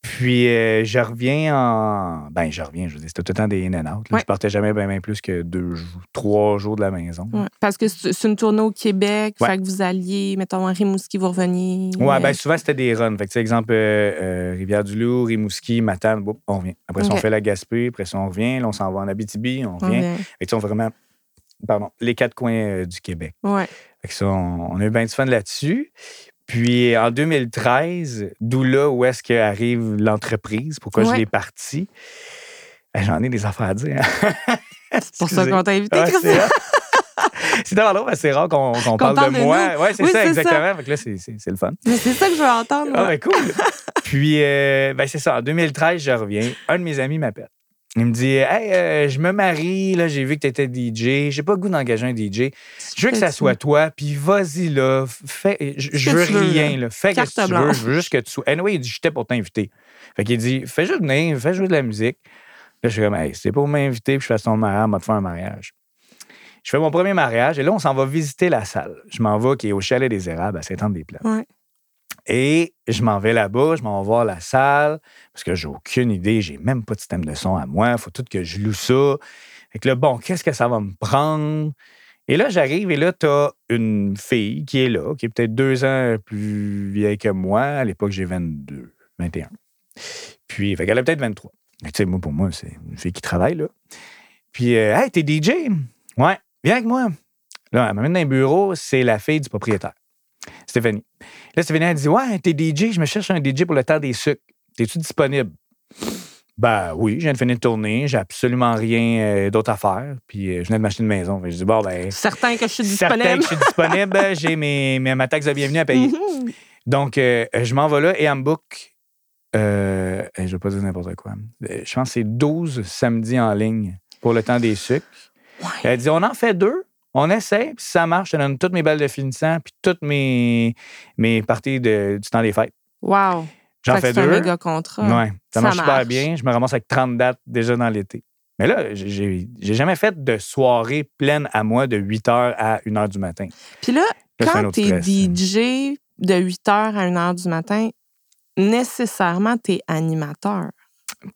Puis euh, je reviens en. Ben, je reviens, je veux dire, c'était tout le temps des in and out. là. Ouais. Je partais jamais bien plus que deux jours, trois jours de la maison. Ouais. Parce que c'est une tournée au Québec, Ouais. fait que vous alliez, mettons, à Rimouski, vous reveniez. Ouais, euh, ben souvent, c'était des runs. Fait que, tu sais, exemple, euh, euh, Rivière-du-Loup, Rimouski, Matane, boum, on revient. Après ça, on fait la Gaspé, après ça, on revient. Là, on s'en va en Abitibi, on revient. vient. Fait que, tu sais, on vraiment, pardon, les quatre coins du Québec. Ouais. Fait que ça, on, on a eu bien du fun là-dessus. Puis en 2013, d'où là où est-ce qu'arrive l'entreprise, pourquoi je l'ai parti. Ben, J'en ai des affaires à dire. hein. C'est pour ça qu'on t'a invité, Christian. c'est drôle, parce que c'est rare qu'on parle, parle de, de moi. Ouais, c'est Oui, ça, exactement. Fait que là, c'est- le fun. Mais c'est ça que je veux entendre. Ah, ben cool. Puis, euh, ben c'est ça. En 2013, je reviens. Un de mes amis m'appelle. Il me dit Hey, euh, je me marie, là, j'ai vu que tu étais DJ. J'ai pas le goût d'engager un DJ. Je veux que ça soit toi, puis vas-y, là. Fais, je, je veux rien, là. Fais Carte ce que tu veux. Je veux juste que tu sois. Anyway, il dit J'étais pour t'inviter. Fait qu'il dit Fais juste venir, fais jouer de la musique. Là, je suis comme Hey, c'est pour m'inviter, puis je fais ton mariage, va te faire un mariage. Je fais mon premier mariage, et là, on s'en va visiter la salle. Je m'en vais, qui est au Chalet des Érables, à Saint-Anne-des-Plaines. Ouais. Et je m'en vais là-bas, je m'en vais voir la salle, parce que j'ai aucune idée, j'ai même pas de système de son à moi, faut tout que je loue ça. Fait que là, bon, qu'est-ce que ça va me prendre? Et là, j'arrive et là, t'as une fille qui est là, qui est peut-être deux ans plus vieille que moi. À l'époque, j'ai 22, 21. Puis, fait qu'elle a peut-être 23. Mais Tu sais, moi, pour moi, c'est une fille qui travaille, là. Puis, euh, hey, t'es DJ? Ouais, viens avec moi. Là, elle m'amène dans un bureau, c'est la fille du propriétaire, Stéphanie. Là, Stéphanie, elle dit Ouais, t'es DJ, je me cherche un DJ pour le temps des sucres. T'es-tu disponible? Ben oui, je viens de finir de tourner, j'ai absolument rien euh, d'autre à faire. Puis euh, je venais de m'acheter une maison. Fait que je dis Bon, ben, Certain que je suis certain disponible. que je suis disponible, j'ai mes, mes, ma taxe de bienvenue à payer. Mhm. Donc, euh, je m'en vais là et elle me book. Euh, je ne vais pas dire n'importe quoi. Je pense que c'est 12 samedis en ligne pour le temps des sucres. Ouais. Elle dit on en fait deux, on essaie, puis si ça marche, je te donne toutes mes balles de finissant, puis toutes mes, mes parties de- du temps des fêtes. Wow. J'en fais c'est un deux. méga contrat. Ouais, ça, Ça marche super bien. Je me ramasse avec 30 dates déjà dans l'été. Mais là, j'ai- jamais fait de soirée pleine à moi de 8 h à 1 h du matin. Puis là, quand t'es stress. DJ de 8 h à 1 h du matin, nécessairement, t'es animateur.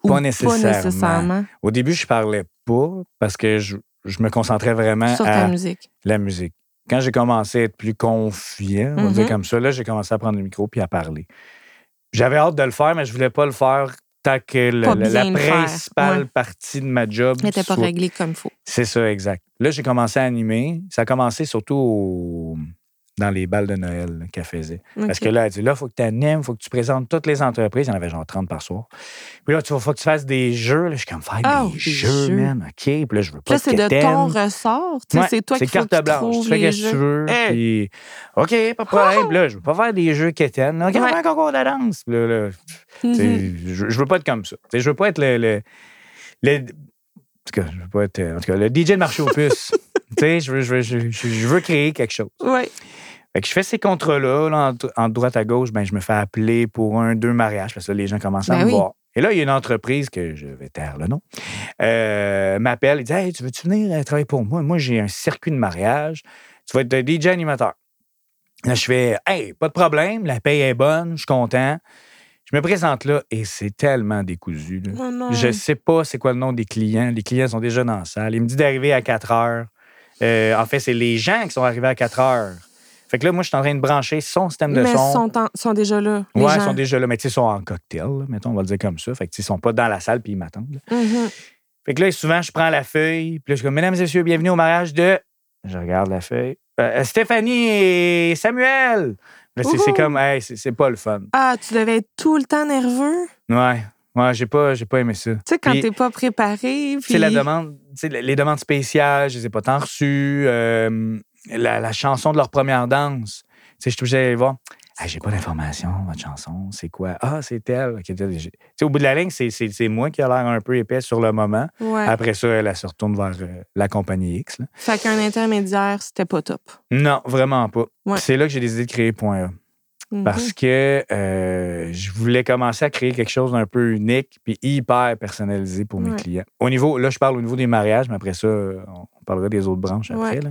Ou Pas nécessairement. nécessairement Au début, je parlais pas parce que je, je me concentrais vraiment sur à musique. la musique. Quand j'ai commencé à être plus confiant, on va dire comme ça, là, j'ai commencé à prendre le micro puis à parler. J'avais hâte de le faire, mais je voulais pas le faire tant que le- la principale ouais. partie de ma job. T'es pas soit- réglé comme il faut. C'est ça, exact. Là, j'ai commencé à animer. Ça a commencé surtout au- dans les balles de Noël qu'elle faisait. Parce que là, elle dit là, il faut que tu animes, il faut que tu présentes toutes les entreprises. Il y en avait genre 30 par soir. Puis là, il faut que tu fasses des jeux. Là, je suis comme, faire Oh, des, des jeux, jeux. man. OK. Puis là, je veux pas là, c'est de ton ressort. Ouais, c'est toi qui carte blanche. Tu fais les ce que tu jeux. veux. Hey! Puis, OK, pas de problème. Là, je veux pas faire des jeux quétaines. OK, on Ouais. un concours de danse. Là, Mhm. je, je veux pas être comme ça. Tu sais, je veux pas être le. le, le- en tout cas, je veux pas être. En tout cas, le DJ de marché aux puces. tu sais, je veux, je, veux, je, veux créer quelque chose. Ouais. Fait que je fais ces contrats-là, là, en, en droite à gauche, ben, je me fais appeler pour un, deux mariages, parce que là, les gens commencent à Ben me voir. Et là, il y a une entreprise que je vais taire le nom, euh, m'appelle, il dit Hey, tu veux-tu venir euh, travailler pour moi? Moi, j'ai un circuit de mariage. Tu vas être DJ animateur. Là, je fais Hey, pas de problème, la paye est bonne, je suis content. Je me présente là et c'est tellement décousu. là. Oh non. Je sais pas c'est quoi le nom des clients. Les clients sont déjà dans la salle. Il me dit d'arriver à 4 heures. Euh, en fait, c'est les gens qui sont arrivés à 4 heures. Fait que là, moi, je suis en train de brancher son système de Mais son. sont, en- sont déjà là. ouais, ils sont déjà là, mais tu sais, ils sont en cocktail, là, mettons, on va le dire comme ça. Fait que ils sont pas dans la salle puis ils m'attendent. Mhm. Fait que là, souvent, je prends la feuille, puis là, je suis comme, Mesdames et messieurs, bienvenue au mariage de. Je regarde la feuille. Euh, Stéphanie et Samuel. C'est- comme, hey, c'est c'est pas le fun. Ah, tu devais être tout le temps nerveux? Ouais, ouais, j'ai pas, j'ai pas aimé ça. Tu sais, quand Puis- t'es pas préparé. C'est la puis- demande, tu sais, les demandes spéciales, je les ai pas tant reçues. euh, la, la chanson de leur première danse. Tu sais, je suis obligé d'aller voir. Ah, j'ai pas d'informations, votre chanson, c'est quoi? Ah, c'est elle. Tu sais, au bout de la ligne, c'est- c'est c'est moi qui a l'air un peu épais sur le moment. Ouais. Après ça, elle, elle se retourne vers euh, la compagnie X. là. Fait qu'un intermédiaire, c'était pas top. Non, vraiment pas. Ouais. C'est là que j'ai décidé de créer Point A. Mhm. parce que euh, je voulais commencer à créer quelque chose d'un peu unique puis hyper personnalisé pour mes Ouais. clients. Au niveau, là, je parle au niveau des mariages, mais après ça, on parlera des autres branches après. Ouais. là.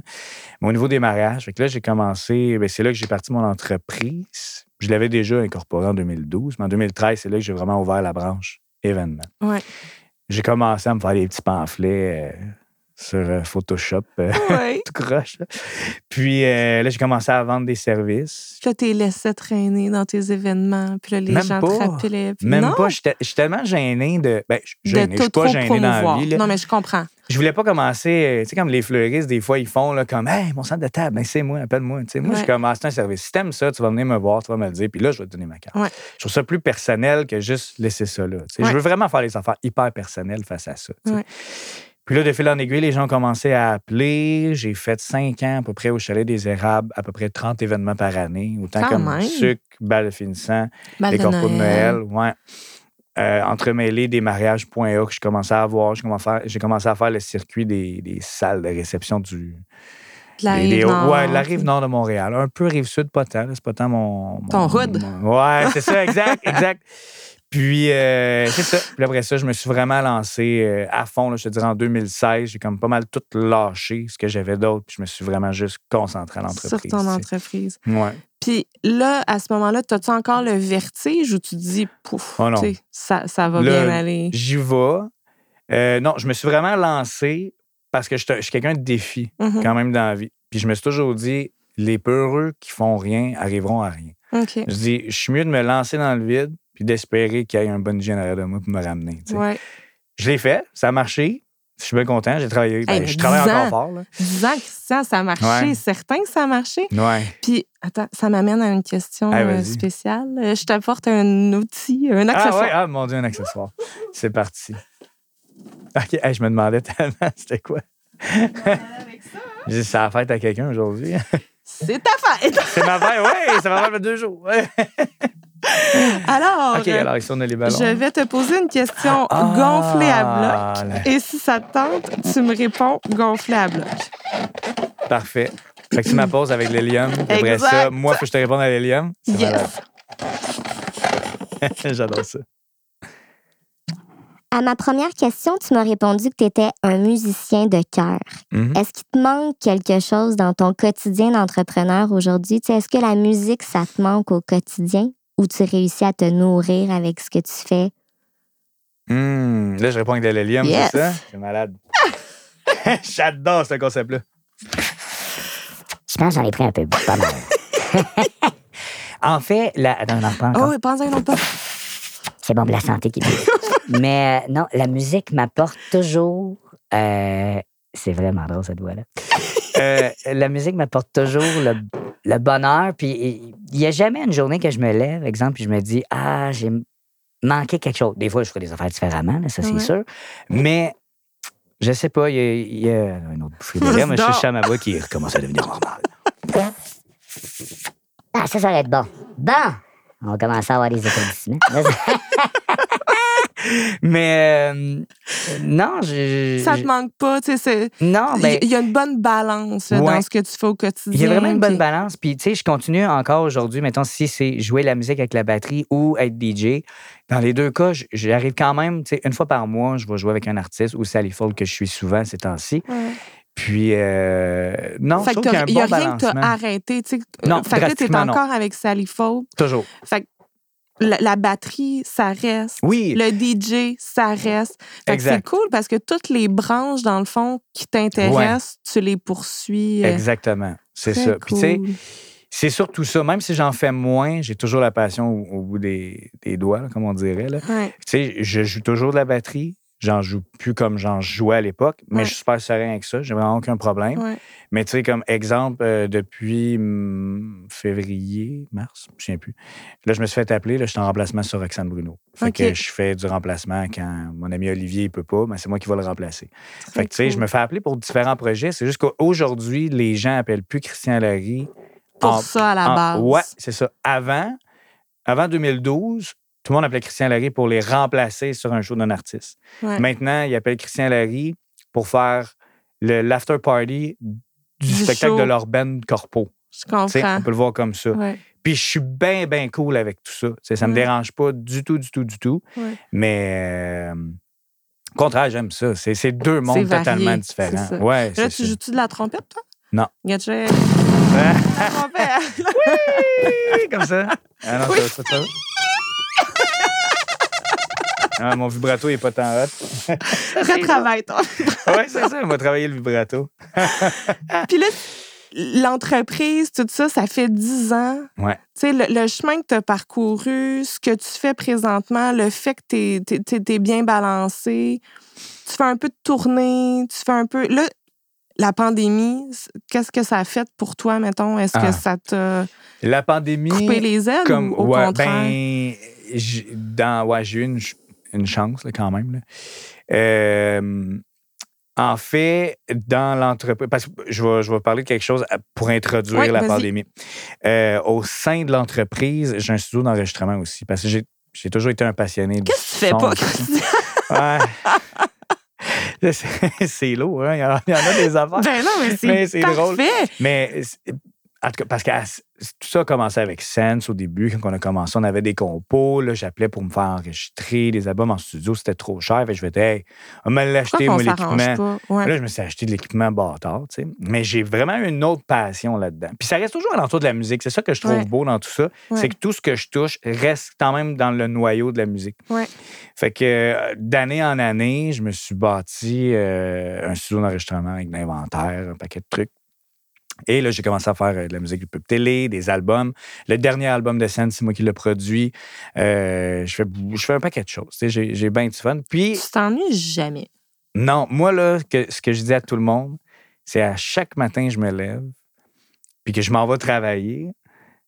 Mais au niveau des mariages, fait que là, j'ai commencé, ben, c'est là que j'ai parti mon entreprise. Je l'avais déjà incorporé en 2012, mais en 2013, c'est là que j'ai vraiment ouvert la branche événement. Ouais. J'ai commencé à me faire des petits pamphlets euh, sur euh, Photoshop, euh, Ouais. tout croche. là. Puis euh, là, j'ai commencé à vendre des services. Puis là, t'es laissé traîner dans tes événements. Puis là, les Même gens pas. te rappelaient. puis Même non, pas, j'étais j'étais tellement gêné de. Ben, je je- je suis pas gêné dans la vie. là. Non, mais je comprends. Je voulais pas commencer, tu sais, comme les fleuristes, des fois, ils font là, comme Hey, mon centre de table, ben, c'est moi, appelle-moi. Tu sais, moi, je Ouais. commence un service. Si t'aimes ça, tu vas venir me voir, tu vas me le dire, puis là, je vais te donner ma carte. Ouais. Je trouve ça plus personnel que juste laisser ça là. tu sais. Ouais. Je veux vraiment faire les affaires hyper personnelles face à ça. tu sais. Puis là, de fil en aiguille, les gens ont commencé à appeler. J'ai fait cinq ans à peu près au Chalet des Érables, à peu près 30 événements par année, autant Quand comme même. sucre, bal de finissant, les de corpos de Noël. Ouais. Euh, entremêlés des mariages.a que je commençais à avoir. J'ai commencé à faire, j'ai commencé à faire le circuit des, des salles de réception du. De la des- des- rive nord, ouais, de la rive nord de Montréal. Un peu rive sud, pas tant. C'est pas tant mon. mon- Ton hood. mon- ouais, c'est ça, exact, exact. Puis, euh, c'est ça. Puis après ça, je me suis vraiment lancé euh, à fond. là, je te dirais en 2016, j'ai comme pas mal tout lâché ce que j'avais d'autre. Puis je me suis vraiment juste concentré à l'entreprise. Sur ton entreprise. Ouais. Puis là, à ce moment-là, as-tu encore le vertige ou tu te dis, pouf, Oh ça, ça va Là, bien aller? J'y vais. Euh, non, je me suis vraiment lancé parce que je suis je suis quelqu'un de défi Mhm. quand même dans la vie. Puis je me suis toujours dit, les peureux qui font rien arriveront à rien. OK. Je dis, je suis mieux de me lancer dans le vide puis d'espérer qu'il y ait un bon hygiène arrière de moi pour me ramener. Ouais. Je l'ai fait, ça a marché. Je suis bien content. J'ai travaillé. ben, Hey, je travaille 10 encore fort. Là. 10 ans, Christian, ça a marché. Ouais. Certain que ça a marché. Ouais. Puis, attends, ça m'amène à une question Hey, euh, spéciale. Euh, Je t'apporte un outil, un Ah accessoire. ouais, ah mon Dieu, un accessoire. C'est parti. OK, hey, je me demandais tellement c'était quoi? J'ai dit, c'est la fête à quelqu'un aujourd'hui. C'est ta fête! C'est ma fête, oui, ça va faire deux jours. Alors, OK, alors ici, on a les ballons. je vais te poser une question Ah, gonflée à bloc. là. Et si ça te tente, tu me réponds gonflé à bloc. Parfait. Fait que tu me poses avec l'hélium. Après ça, moi, faut que je te réponde à l'hélium. Yes. J'adore ça. À ma première question, tu m'as répondu que tu étais un musicien de cœur. Mhm. Est-ce qu'il te manque quelque chose dans ton quotidien d'entrepreneur aujourd'hui? Tu sais, Est-ce que la musique, ça te manque au quotidien? Ou tu réussis à te nourrir avec ce que tu fais? Hmm, Là, je réponds avec de l'hélium, Yes. c'est ça? C'est malade. J'adore ce concept-là. Je pense que j'en ai pris un peu, pas mal. en fait, la... Attends, non, pas encore. Oh, pense à une autre pas. C'est bon pour la santé qui dit. Mais euh, non, la musique m'apporte toujours. euh, c'est vraiment drôle cette voix-là. Euh, la musique m'apporte toujours le, le bonheur. Puis il n'y a jamais une journée que je me lève, exemple, puis je me dis Ah, j'ai manqué quelque chose. Des fois, je ferai des affaires différemment, là, ça c'est Ouais. sûr. Mais, je sais pas, il y a, il y a une autre bouffée de l'air, mais je suis à ma voix qui recommence à devenir normale. Ah, ça, ça va être bon. Bon! On va commencer à avoir des applaudissements. Mais, euh, non, je. Ça te manque pas, tu sais, Non, il ben. y, il y a une bonne balance là, Ouais. dans ce que tu fais au quotidien. Il y a vraiment une bonne puis- balance. Puis, tu sais, je continue encore aujourd'hui. Mettons, si c'est jouer la musique avec la batterie ou être DJ, dans les deux cas, j'arrive quand même, tu sais, une fois par mois, je vais jouer avec un artiste ou Sally Fold que je suis souvent ces temps-ci. Ouais. Puis, euh, non, Fait je que trouve qu'il y a un il y a rien que tu as arrêté. Non, fait que tu es non. encore avec Sally Fault. Toujours. Fait que la, la batterie, ça reste. Oui, Le DJ, ça reste. Fait que Exact. c'est cool parce que toutes les branches, dans le fond, qui t'intéressent, tu les poursuis. euh, exactement. C'est ça. Puis, tu sais, c'est surtout ça. Même si j'en fais moins, j'ai toujours la passion au, au bout des, des doigts, comme on dirait. Là. Ouais. Tu sais, je joue toujours de la batterie. J'en joue plus comme j'en jouais à l'époque, mais Ouais. je suis super serein avec ça. J'ai vraiment aucun problème. Ouais. Mais tu sais, comme exemple, euh, depuis hum, février, mars, je ne sais plus. Là, je me suis fait appeler, là, je suis en remplacement sur Roxane Bruno. Fait que je fais du remplacement quand mon ami Olivier ne peut pas, mais c'est moi qui vais le remplacer. Fait que tu sais, je me fais appeler pour différents projets. C'est juste qu'aujourd'hui, les gens appellent plus Christian Larry. Pour en- ça, à la en- base. Ouais, c'est ça. Avant, avant 2012, tout le monde appelait Christian Larry pour les remplacer sur un show d'un artiste. Ouais. Maintenant, il appelle Christian Larry pour faire le- l'after party du, Du spectacle show. de leur band corpo. Je comprends. on peut le voir comme ça. Ouais. Puis je suis bien, bien cool avec tout ça. Ça me Ouais. dérange pas du tout, du tout, du tout. Mais euh, au contraire, j'aime ça. C'est deux mondes varié, totalement différents. ça. Ouais, Là, tu joues-tu de la trompette, toi? Non. La trompette. Comme ça. Ah non, Oui. ça, ça, ça. Ah, mon vibrato n'est pas tant hot. Retravaille, toi. Oui, c'est ça. On va travailler le vibrato. Puis là, l'entreprise, tout ça, ça fait 10 ans. Ouais. Tu sais, le, le chemin que tu as parcouru, ce que tu fais présentement, le fait que tu es, bien balancé, tu fais un peu de tournée, tu fais un peu. Là, la pandémie, qu'est-ce que ça a fait pour toi, mettons? Est-ce Ah. que ça t'a La pandémie. coupé les ailes comme ou au ouais, contraire? ben dans ouais j'ai eu une, ch- une chance là, quand même là. Euh, en fait dans l'entreprise parce que je vais, je vais parler de quelque chose à- pour introduire Oui, la pandémie Euh, au sein de l'entreprise j'ai un studio d'enregistrement aussi parce que j'ai j'ai toujours été un passionné Qu'est-ce que tu fais pas, Christian? Ouais. C'est- c'est lourd, hein? Il y en a- des affaires. ben non, mais Mais c'est c'est drôle. Mais c'est- en tout cas, parce que à- tout ça a commencé avec Sense au début. Quand on a commencé, on avait des compos. Là, j'appelais pour me faire enregistrer des albums en studio. C'était trop cher. Fait que je vais dire, hey, on me l'acheter, moi, l'équipement. Ouais. Là, je me suis acheté de l'équipement bâtard, tu sais. Mais j'ai vraiment une autre passion là-dedans. Puis ça reste toujours alentour de la musique. C'est ça que je trouve Ouais. beau dans tout ça. Ouais. C'est que tout ce que je touche reste quand même dans le noyau de la musique. Fait que euh, d'année en année, je me suis bâti euh, un studio d'enregistrement avec de l'inventaire, un paquet de trucs. Et là, j'ai commencé à faire euh, de la musique de pub télé, des albums. Le dernier album de scène, c'est moi qui l'ai produit. Euh, je, fais, je fais un paquet de choses. J'ai bien du fun. Puis, Tu t'ennuies jamais? non, moi, là, que, ce que je dis à tout le monde, c'est à chaque matin, je me lève, puis que je m'en vais travailler,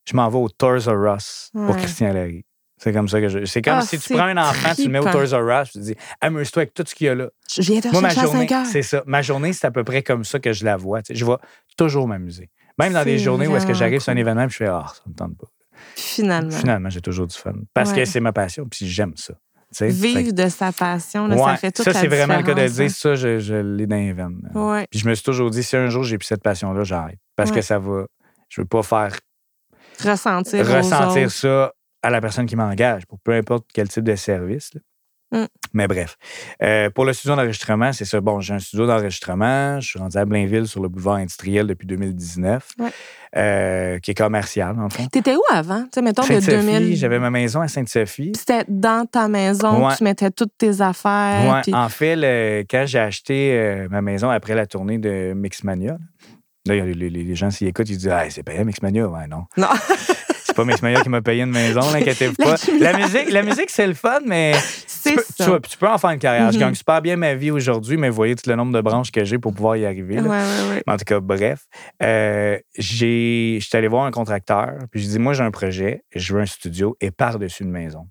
je m'en vais au Toys R Us pour. Christian Larry. C'est comme ça que je. C'est comme Ah, si tu prends un enfant, tu le mets au. Toys R Us, tu te dis, amuse-toi avec tout ce qu'il y a là. Je viens te Moi, ma journée, 5 heures. c'est ça. Ma journée, c'est à peu près comme ça que je la vois. Je vais toujours m'amuser. Même dans des journées où est-ce que j'arrive sur un événement, puis je fais, ah, ça me tente pas. Finalement. Finalement, j'ai toujours du fun. Parce Ouais. que c'est ma passion, puis j'aime ça. Fait Vivre de sa passion, là, Ouais, ça fait toute ça, la c'est vraiment le cas de le dire. Ça, je, je l'ai dans les veines. hein. Ouais. Puis je me suis toujours dit, si un jour j'ai plus cette passion-là, j'arrête. Parce que ça va. Je veux pas faire Ressentir. ça à la personne qui m'engage, pour peu importe quel type de service. Mm. Mais bref. Euh, pour le studio d'enregistrement, c'est ça. Bon, j'ai un studio d'enregistrement. Je suis rendu à Blainville sur le boulevard industriel depuis 2019, Ouais. euh, qui est commercial, en fond. T'étais où avant? Tu sais, mettons, de Sainte-Sophie, 2000. j'avais ma maison à Sainte-Sophie. C'était dans ta maison, Ouais. tu mettais toutes tes affaires. Ouais, En fait, le- quand j'ai acheté euh, ma maison après la tournée de Mixmania, là, les- les gens s'y écoutent, ils disent Ah, c'est payé Mixmania. Ouais, non. Non. C'est pas Mixmania qui m'a payé une maison, La pas. La musique, la musique c'est le fun, mais tu peux, ça. tu vois, tu peux en faire une carrière. Je Mhm. gagne super bien ma vie aujourd'hui, mais vous voyez tout le nombre de branches que j'ai pour pouvoir y arriver. là. Ouais, ouais, ouais. En tout cas, bref, euh, j'ai, j'étais allé voir un contracteur, puis je dis moi j'ai un projet, je veux un studio et par-dessus une maison.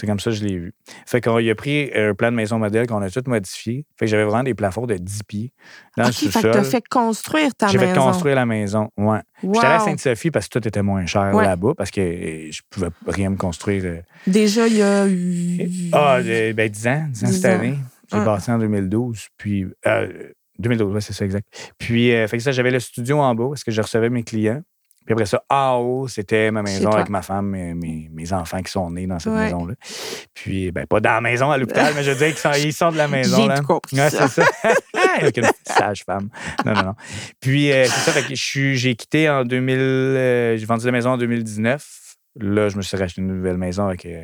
C'est comme ça que je l'ai vu. Fait qu'il a pris un plan de maison modèle qu'on a tout modifié. Fait que j'avais vraiment des plafonds de 10 pieds dans le fait que t'as fait construire ta J'ai maison. fait construire la maison, ouais. Wow. J'étais allé à Sainte-Sophie parce que tout était moins cher Ouais. là-bas, parce que euh, je pouvais rien me construire. euh, Déjà, il y a eu. ah, euh, ben 10 ans, 10 ans 10 cette ans. année. J'ai Ouais. bâti en 2012, puis... euh, 2012, ouais, c'est ça, exact. Puis, euh, fait que ça, j'avais le studio en bas, parce que je recevais mes clients. Puis après ça, en haut, c'était ma maison avec ma femme et mes, mes enfants qui sont nés dans cette Ouais. maison-là. Puis, ben, pas dans la maison à l'hôpital, mais je veux dire qu'ils sont, ils sont de la maison. J'ai là. tout compris Ouais, ça. c'est ça. avec une sage-femme. Non, non, non. Puis, euh, c'est ça, j'ai quitté en 2000... euh, j'ai vendu la maison en 2019. Là, je me suis racheté une nouvelle maison avec, euh,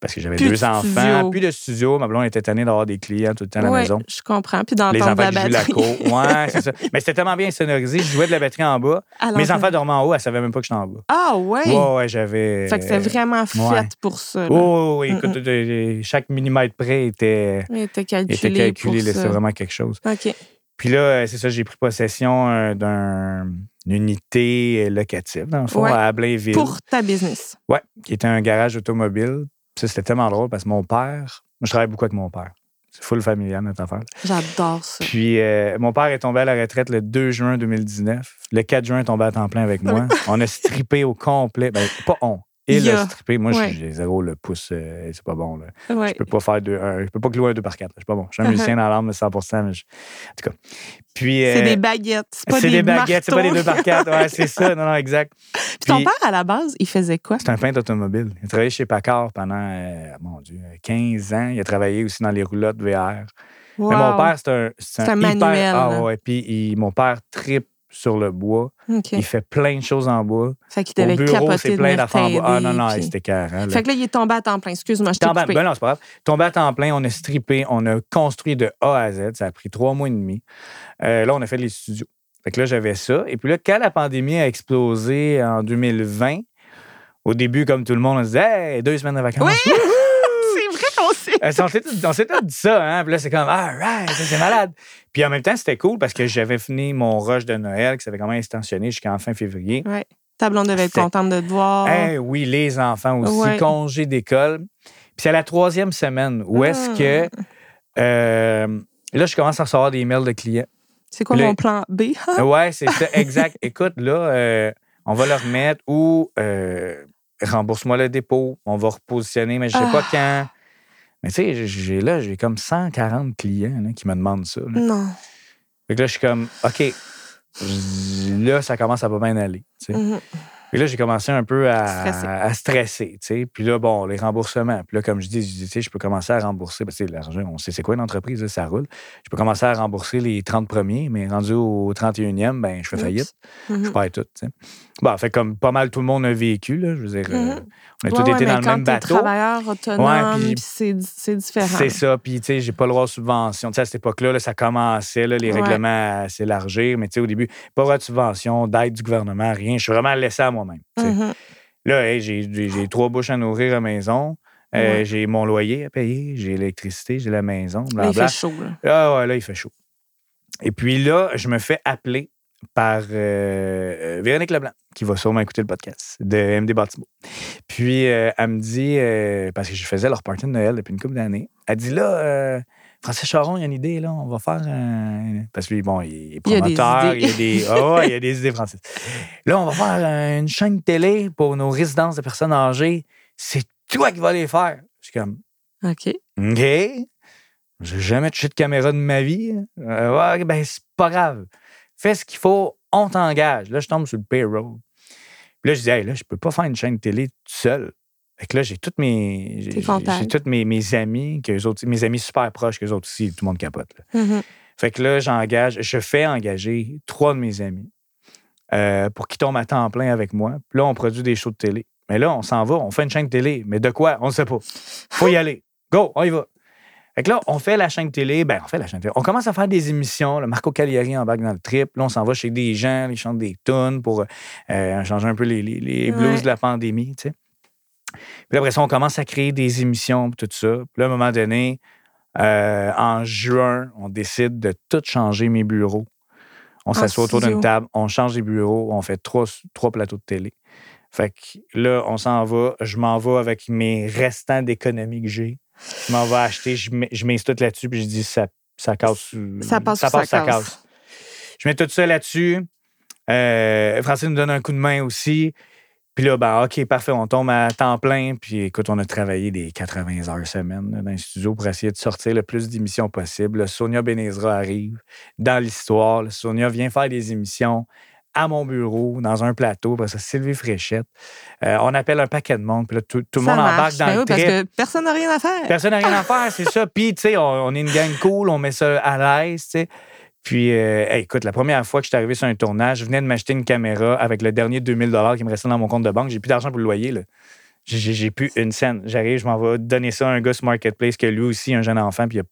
parce que j'avais de deux enfants. studio. Puis de studio. Ma blonde était tannée d'avoir des clients tout le temps à la maison. je comprends. Puis enfants la jouent la batterie. cour. Ouais, c'est ça. Mais c'était tellement bien sonorisé. Je jouais de la batterie en bas. Alors, Mes enfants dormaient en haut. Elles savaient même pas que j'étais en bas. Ah, ouais? Ouais, ouais, j'avais. Fait que c'est vraiment fait ouais. pour ça. Oh, oui, Mm, écoute, euh, chaque millimètre près était, Il était calculé. était calculé. C'était vraiment quelque chose. OK. Puis là, euh, c'est ça, j'ai pris possession euh, d'un- d'une unité euh, locative, dans le fond, Ouais. à Blainville. Pour ta business. Ouais, qui était un garage automobile. Ça, c'était tellement drôle parce que mon père, moi, je travaille beaucoup avec mon père. C'est full familial, notre affaire. J'adore ça. Puis euh, mon père est tombé à la retraite le 2 juin 2019. Le 4 juin, il est tombé à temps plein avec moi. On a strippé au complet. Ben, pas on. Et le stripper. Moi, Ouais. j'ai zéro le pouce, euh, c'est pas bon. Là. Ouais. Je peux pas faire deux, un- je peux pas clouer un 2 par 4. Je suis pas bon. Je suis un musicien dans l'âme de 100 mais je- En tout cas. Puis. C'est euh, des baguettes. C'est pas c'est des, des baguettes, c'est pas des marteaux. 2 par 4. Ouais, c'est ça. Non, non, exact. Puis ton père, à la base, il faisait quoi? C'est un peintre automobile. Il a travaillé chez Packard pendant, euh, mon Dieu, 15 ans. Il a travaillé aussi dans les roulottes VR. Wow. Mais mon père, c'est un, c'est C'est un hyper- manuel, Ah ouais. Puis il- mon père tripe sur le bois. Il fait plein de choses en bois. Fait qu'il devait bureau, c'est plein d'affaires en bois. Ah non, non, puis- c'était carré. Fait que là, il est tombé à temps plein. Excuse-moi, je t'ai Tombé à- coupé. ben non, c'est pas grave. Tombé à temps plein, on a strippé, on a construit de A à Z. Ça a pris trois mois et demi. Euh, là, on a fait les studios. Fait que là, j'avais ça. Et puis là, quand la pandémie a explosé en 2020, au début, comme tout le monde, on se disait hey, deux semaines de vacances. Oui! On s'est tous- on tous dit ça, hein? Puis là, c'est comme, ah, right, c'est malade. Puis en même temps, c'était cool parce que j'avais fini mon rush de Noël qui s'avait quand même extensionné jusqu'en fin février. Ouais. Ta blonde devait être contente de te voir. Eh oui, les enfants aussi, Ouais. congé d'école. Puis c'est la troisième semaine où est-ce que. Ah. euh, là, je commence à recevoir des mails de clients. C'est quoi là- mon plan B? Ouais, c'est ça, exact. Écoute, là, euh, on va le remettre ou euh, rembourse-moi le dépôt, on va repositionner, mais je sais pas Ah. quand. Mais tu sais, j'ai là, j'ai comme 140 clients là, qui me demandent ça. là. non. Fait que là, je suis comme, OK, là, ça commence à pas bien aller. tu sais. Puis là, j'ai commencé un peu à Stresser. à stresser. tu sais. Puis là, bon, les remboursements. Puis là, comme je dis, je dis, tu sais, je peux commencer à rembourser. Parce que l'argent, on sait c'est quoi une entreprise, là, ça roule. Je peux commencer à rembourser les 30 premiers, mais rendu au 31e, ben, je fais faillite. Je Mhm. perds tout. tu sais. Bon, fait comme pas mal tout le monde a vécu, là. Je veux dire, euh, Mhm. On a Ouais, tous ouais, été mais dans le même bateau. travailleur autonome, Ouais, c'est différent. C'est ça. Puis, tu sais, j'ai pas le droit de subvention. Tu sais, à cette époque-là, là, ça commençait, là, les règlements à s'élargir. Mais, tu sais, au début, pas le droit de subvention, d'aide du gouvernement, rien. Je suis vraiment laissé à moi-même. Mhm. Là, hey, j'ai trois bouches à nourrir à la maison. Euh. J'ai mon loyer à payer, j'ai l'électricité, j'ai la maison, Là, il fait chaud. Là. Ah ouais, là, il fait chaud. Et puis là, je me fais appeler par euh, euh, Véronique Leblanc, qui va sûrement écouter le podcast de MD Bâtiment. Puis euh, elle me dit, euh, parce que je faisais leur party de Noël depuis une couple d'années, elle dit là, euh, Francis Charon, il y a une idée, là, on va faire un. Parce que lui, bon, il est Il y a des promoteur, idées. il y a des. Ah ouais, il y a des idées, Francis. Là, on va faire une chaîne de télé pour nos résidences de personnes âgées. C'est toi qui vas les faire. Je suis comme, OK. OK. J'ai jamais touché de caméra de ma vie. Ouais, ben, c'est pas grave. Fais ce qu'il faut, on t'engage. Là, je tombe sur le payroll. Puis là, je dis, hey, là, je peux pas faire une chaîne de télé tout seul. Fait que là, j'ai toutes mes. J'ai, toutes mes, mes amis, que autres, mes amis super proches, que autres aussi, tout le monde capote. là. Mhm. Fait que là, j'engage, je fais engager trois de mes amis euh, pour qu'ils tombent à temps plein avec moi. Puis là, on produit des shows de télé. Mais là, on s'en va, on fait une chaîne de télé. Mais de quoi? On ne sait pas. Faut y aller. Go, on y va. Fait que là, on fait la chaîne télé. Ben, on fait la chaîne télé. On commence à faire des émissions. Le Marco Cagliari embarque dans le trip. Là, on s'en va chez des gens, ils chantent des tunes pour euh, changer un peu les, les- les blues Ouais. de la pandémie, tu sais. Puis après ça, on commence à créer des émissions, tout ça. Puis là, à un moment donné, euh, en juin, on décide de tout changer mes bureaux. On s'assoit autour d'une table, on change les bureaux, on fait trois, trois plateaux de télé. Fait que là, on s'en va. Je m'en vais avec mes restants d'économie que j'ai. Je m'en vais acheter, je tout là-dessus, puis je dis ça, ça casse. Ça passe ou ça casse? Je mets tout ça là-dessus. Euh, Francine nous donne un coup de main aussi. Puis là, ben, OK, parfait, on tombe à temps plein. Puis écoute, on a travaillé des 80 heures semaine là, dans le studio pour essayer de sortir le plus d'émissions possible. Là, Sonia Benezra arrive dans l'histoire. Sonia vient faire des émissions à mon bureau, dans un plateau. Après ça, Sylvie Fréchette. Euh, on appelle un paquet de monde. Puis là, tout, tout le monde embarque dans Ben le oui, parce trip. que personne n'a rien à faire. Personne n'a rien à faire, c'est ça. Puis, tu sais, on, on est une gang cool, on met ça à l'aise, tu sais. Puis, euh, hey, écoute, la première fois que je suis arrivé sur un tournage, je venais de m'acheter une caméra avec le dernier 2000 qui me restait dans mon compte de banque. J'ai plus d'argent pour le loyer, là. J'ai- plus une scène. J'arrive, je m'en vais donner ça à un gars sur Marketplace que lui aussi, un jeune enfant, puis il a,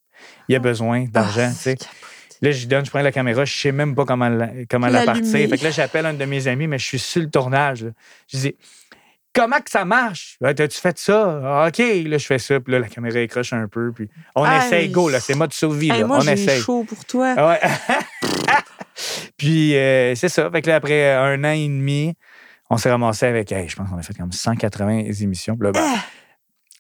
il a besoin d'argent, Ah, tu sais. Là, je lui donne, je prends la caméra, je sais même pas comment la, comment la partir. Fait que là, j'appelle un de mes amis, mais je suis sur le tournage. là. Je dis, comment que ça marche? Ouais, T'as-tu fait ça? Ah, OK, là, je fais ça. Puis là, la caméra écroche un peu. Puis on essaye, go, là. C'est mode survie, là. moi, on essaye. chaud pour toi. Ah ouais. puis euh, c'est ça. Fait que là, après un an et demi, on s'est ramassé avec, hey, je pense qu'on a fait comme 180 émissions. Puis là, ben,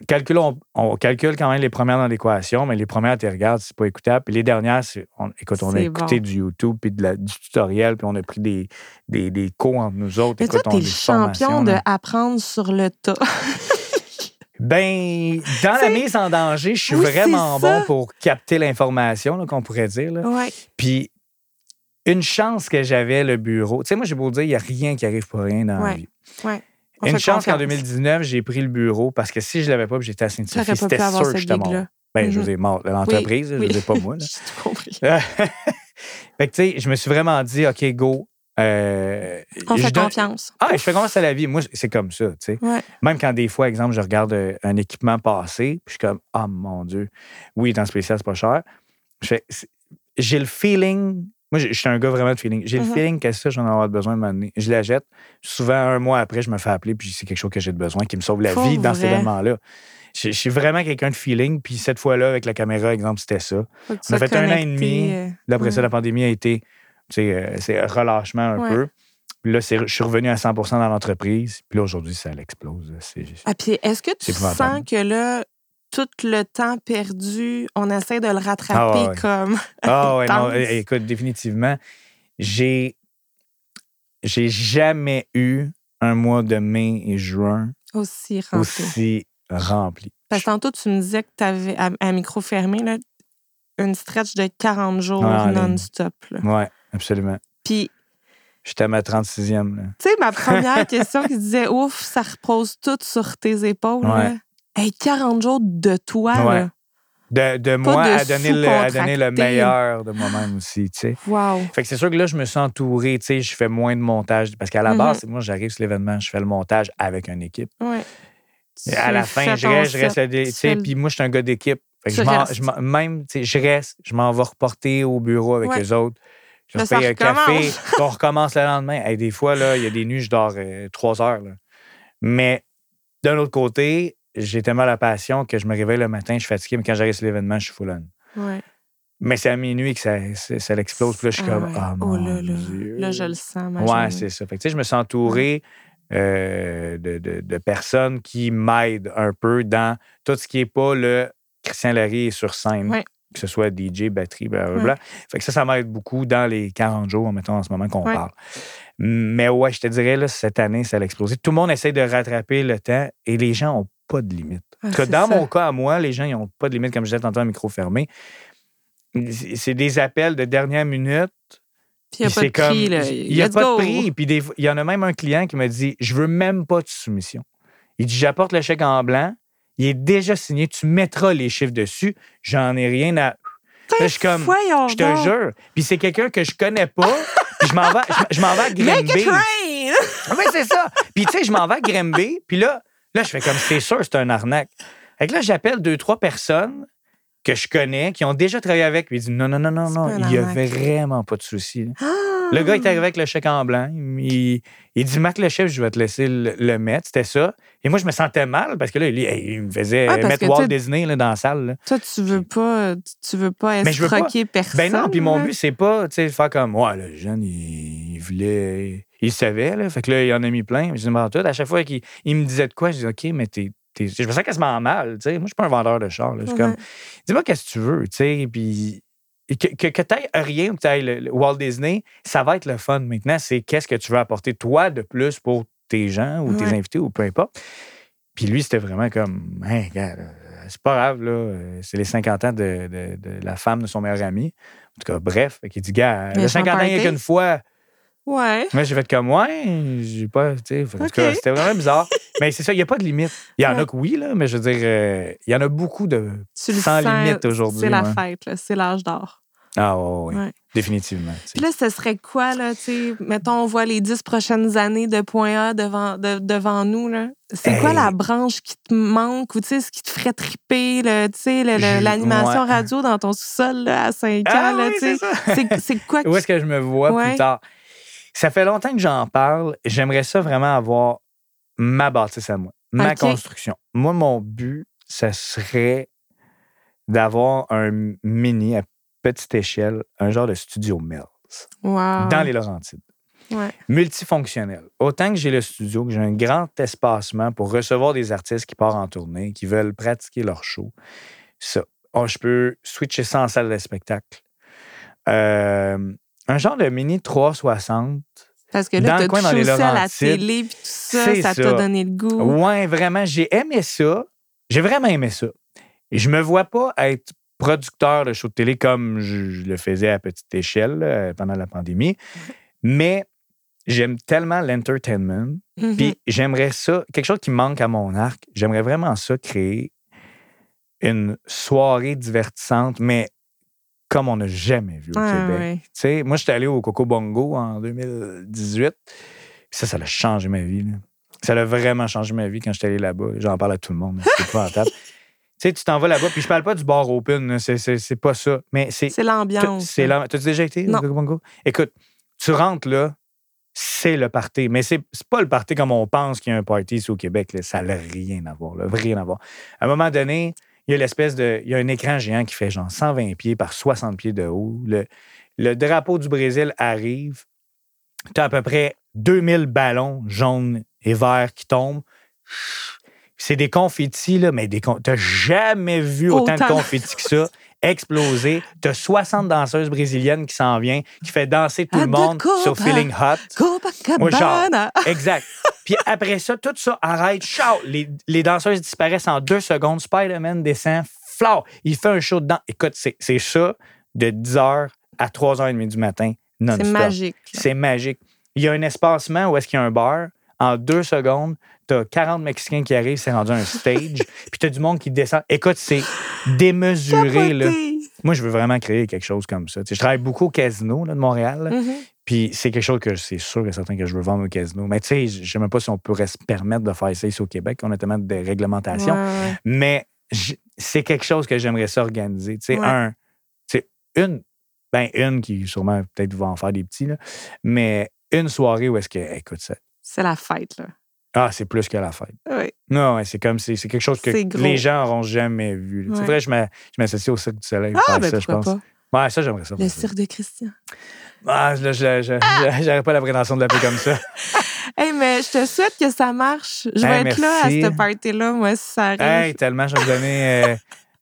calcule, on, calcule quand même les premières dans l'équation, mais les premières, tu regardes, c'est pas écoutable. Puis les dernières, on, écoute, on a écouté bon. du YouTube, puis de la- du tutoriel, puis on a pris des, des, des cours entre nous autres. Mais toi, Écoute, on t'es le champion de apprendre sur le tas. Ben, dans la mise en danger, je suis Oui, vraiment bon pour capter l'information, qu'on pourrait dire. là. ouais. Puis, une chance que j'avais le bureau. Tu sais, moi, j'ai beau dire, il n'y a rien qui arrive pour rien dans la Ouais. vie. Ouais. On Une chance qu'en confiance. 2019, j'ai pris le bureau parce que si je ne l'avais pas, j'étais à Sainte-Sophie, c'était sûr que j'étais mort. Ben, je Mhm. vous ai mort. L'entreprise, Oui, je ne oui. l'ai pas moi. J'ai tout compris. fait que, tu sais, je me suis vraiment dit, OK, go. euh, On je fait donne- confiance. Ah, je fais confiance à la vie. Moi, c'est comme ça, tu sais. Ouais. Même quand des fois, exemple, je regarde euh, un équipement passer, puis je suis comme, ah mon Dieu, oui, dans spécial, c'est pas cher. Je fais, c'est- j'ai le feeling, moi, je suis un gars vraiment de feeling. J'ai Mhm. le feeling que ça, j'en ai avoir besoin de m'amener. Je la jette. Souvent, un mois après, je me fais appeler, puis c'est quelque chose que j'ai de besoin, qui me sauve la vie dans cet événement-là. Je, suis vraiment quelqu'un de feeling, puis cette fois-là, avec la caméra, exemple, c'était ça. On a fait un an et demi. euh, Là, après ça, la pandémie a été, tu sais, euh, c'est relâchement un Ouais. peu. Puis là, je suis revenu à 100% dans l'entreprise. Puis là, aujourd'hui, ça l'explose. C'est- Ah, puis est-ce que tu sens que là, tout le temps perdu, on essaie de le rattraper Ah ouais, comme. Ah ouais, non, écoute, définitivement, j'ai j'ai jamais eu un mois de mai et juin Aussi rempli. aussi rempli. Parce que tantôt, tu me disais que tu avais, à, à micro fermé, là, une stretch de 40 jours ligne. non-stop. Ouais, absolument. Puis, J'étais à ma 36e. Là. tu sais, ma première question qui disait Ouf, ça repose tout sur tes épaules. Ouais. là. Hey, 40 jours de toi. Ouais. Là. De, de moi de à donner, le, à donner le sous-contracté. meilleur de moi-même aussi, tu sais. Wow. Fait que c'est sûr que là, je me suis entouré, tu sais, je fais moins de montage. Parce qu'à la Mhm. base, moi, j'arrive sur l'événement, je fais le montage avec une équipe. Ouais. À la fin, je reste, je reste, tu sais, puis moi, je suis un gars d'équipe. Fait que Tu je même, tu sais, je reste, je m'en vais reporter au bureau avec Ouais. les autres. Je leur paye un café, on recommence le lendemain. Hey, des fois, là, il y a des nuits, je dors euh, trois heures. là. Mais d'un autre côté, j'ai tellement la passion que je me réveille le matin, je suis fatigué, mais quand j'arrive sur l'événement, je suis full on. Ouais. Mais c'est à minuit que ça, ça, l'explose. Puis là, je suis Ah comme, ouais. oh mon là là. Dieu. Là, je le sens. ma Ouais, c'est ça. Fait que, tu sais, je me suis entouré euh, de, de- de personnes qui m'aident un peu dans tout ce qui n'est pas le Christian Larry sur scène, Ouais. que ce soit DJ, batterie, blablabla. Fait que ça, ça m'aide beaucoup dans les 40 jours, mettons, en ce moment qu'on Ouais. parle. Mais ouais, je te dirais, là, cette année, ça a explosé. Tout le monde essaie de rattraper le temps et les gens n'ont pas de limite. Ah, c'est dans ça. mon cas, à moi, les gens, ils n'ont pas de limite, comme je disais tantôt, à micro fermé. C'est des appels de dernière minute. Puis il n'y a pas de prix. comme- Là. Il n'y a pas go. de prix. Puis il y en a même un client qui m'a dit Je veux même pas de soumission. Il dit J'apporte le chèque en blanc. Il est déjà signé. Tu mettras les chiffres dessus. J'en ai rien à. Là, je suis comme Voyons Je te donc. jure. Puis c'est quelqu'un que je connais pas. puis je m'en vais, je, je m'en vais à Make it rain! Oui, c'est ça. Puis tu sais, je m'en vais à Granby. Puis là, là, je fais comme c'est sûr, c'est un arnaque. Fait que là, j'appelle deux, trois personnes que je connais, qui ont déjà travaillé avec. Puis il dit non, non, non, non, non, il n'y a vraiment pas de souci. Ah! Le gars est arrivé avec le chèque en blanc. Il, il dit Mac le chef, je vais te laisser le, le mettre. C'était ça. Et moi, je me sentais mal parce que là, il, il me faisait parce mettre Walt Disney là, dans la salle. là. Toi, tu veux pas, tu veux pas Mais je veux pas. escroquer personne. Ben non, puis mon but, c'est pas tu sais, de faire comme Ouais, le jeune, il, il voulait. Il savait, là. Fait que là, il en a mis plein. Je tout. À chaque fois qu'il il me disait de quoi, je dis OK, mais t'es. t'es- Je me sens quasiment mal, tu sais. Moi, je suis pas un vendeur de char. là. Je suis comme, dis-moi qu'est-ce que tu veux, tu sais. Puis que, que, que tu rien ou que tu le, le Walt Disney, ça va être le fun maintenant. C'est qu'est-ce que tu veux apporter, toi, de plus pour tes gens ou tes invités ou peu importe. Puis lui, c'était vraiment comme, hey, euh, c'est pas grave, là. C'est les 50 ans de, de- de la femme de son meilleur ami. En tout cas, bref, il dit, gars, le Méchant 50 ans, il n'y a qu'une fois. Ouais. Moi, j'ai fait comme, ouais, j'ai pas, tu sais, c'était vraiment bizarre. mais c'est ça, il n'y a pas de limite. Il y en a que oui, là, mais je veux dire, euh, il y en a beaucoup de Tu sans limite aujourd'hui. C'est la ouais. fête, là, c'est l'âge d'or. Ah, ouais, ouais, définitivement. Puis là, ce serait quoi, là, tu sais, mettons, on voit les dix prochaines années de point A devant, de- devant nous, là. C'est quoi la branche qui te manque ou, tu sais, ce qui te ferait triper, tu sais, l'animation ouais. radio dans ton sous-sol, là, à 5 Ah ans, là, oui, tu sais? c'est quoi Où est-ce que je me vois Ouais. plus tard? Ça fait longtemps que j'en parle. J'aimerais ça vraiment avoir ma bâtisse à moi, ma construction. Moi, mon but, ça serait d'avoir un mini, à petite échelle, un genre de studio Mills Wow. dans les Laurentides. Ouais. multifonctionnel. Autant que j'ai le studio, que j'ai un grand espacement pour recevoir des artistes qui partent en tournée, qui veulent pratiquer leur show, ça. Oh, je peux switcher ça en salle de spectacle. Euh, un genre de mini 360. Parce que Dans là, le t'as coin, dans touché les aussi à la télé, puis tout ça, ça t'a ça. donné le goût. Ouais, vraiment, j'ai aimé ça. J'ai vraiment aimé ça. Et je me vois pas être producteur de shows de télé comme je, je le faisais à petite échelle là, pendant la pandémie. Mais j'aime tellement l'entertainment. Mhm. Puis j'aimerais ça, quelque chose qui manque à mon arc, j'aimerais vraiment ça créer une soirée divertissante, mais comme on n'a jamais vu au Québec. ouais. Moi, j'étais allé au Coco Bongo en 2018. Puis ça, ça a changé ma vie. là. Ça a vraiment changé ma vie quand j'étais allé là-bas. J'en parle à tout le monde. C'est épouvantable. tu sais, tu t'en vas là-bas, puis je parle pas du bar open, c'est- pas ça. Mais c'est C'est l'ambiance. c'est là. T'as-tu déjà été Non. au Coco Bongo? Écoute, tu rentres là, c'est le party. Mais c'est c'est pas le party comme on pense qu'il y a un party ici au Québec. là. Ça n'a rien à voir. Là, rien à voir. À un moment donné, il y a l'espèce de. Il y a un écran géant qui fait genre 120 pieds par 60 pieds de haut. Le, le drapeau du Brésil arrive. Tu as à peu près 2000 ballons jaunes et verts qui tombent. C'est des confettis, là, mais des t'as jamais vu autant, de confettis que ça exploser. T'as 60 danseuses brésiliennes qui s'en viennent, qui fait danser tout le monde sur Feeling Hot. Moi, genre, Copacabana. Exact. Puis après ça, tout ça arrête. Ciao! Les, les danseuses disparaissent en deux secondes. Spider-Man descend. Flau! Il fait un show dedans. Écoute, c'est ça de 10h à 3h30 du matin. C'est magique. C'est magique. Il y a un espacement où est-ce qu'il y a un bar. En deux secondes, t'as 40 Mexicains qui arrivent, c'est rendu un stage. Puis t'as du monde qui descend. Écoute, c'est démesuré. Là. Moi, je veux vraiment créer quelque chose comme ça. Je travaille beaucoup au casino là, de Montréal. Mhm. Puis c'est quelque chose que c'est sûr et certain que je veux vendre au casino. Mais tu sais, je ne sais même pas si on pourrait se permettre de faire ça ici au Québec. On a tellement de réglementations. Ouais. Mais c'est quelque chose que j'aimerais ça organiser. Tu sais, Ouais. un, tu sais, une, ben une qui sûrement peut-être va en faire des petits, là, mais une soirée où est-ce que, écoute ça, C'est la fête, là. ah, c'est plus que la fête. Oui. Non, ouais, c'est comme, c'est c'est quelque chose que les gens n'auront jamais vu. C'est Ouais. vrai, je m'a- je m'associe au Cirque du Soleil pour Ah, faire ben ça, je pense. pas? Ouais, ça, j'aimerais ça. Le cirque de Christian. Ah, là, je- j'aurais pas la prétention de l'appeler comme ça. Hey, mais je te souhaite que ça marche. Je vais Hey, être là à cette party-là, moi, si ça arrive. Hey, tellement, je vais te donner euh,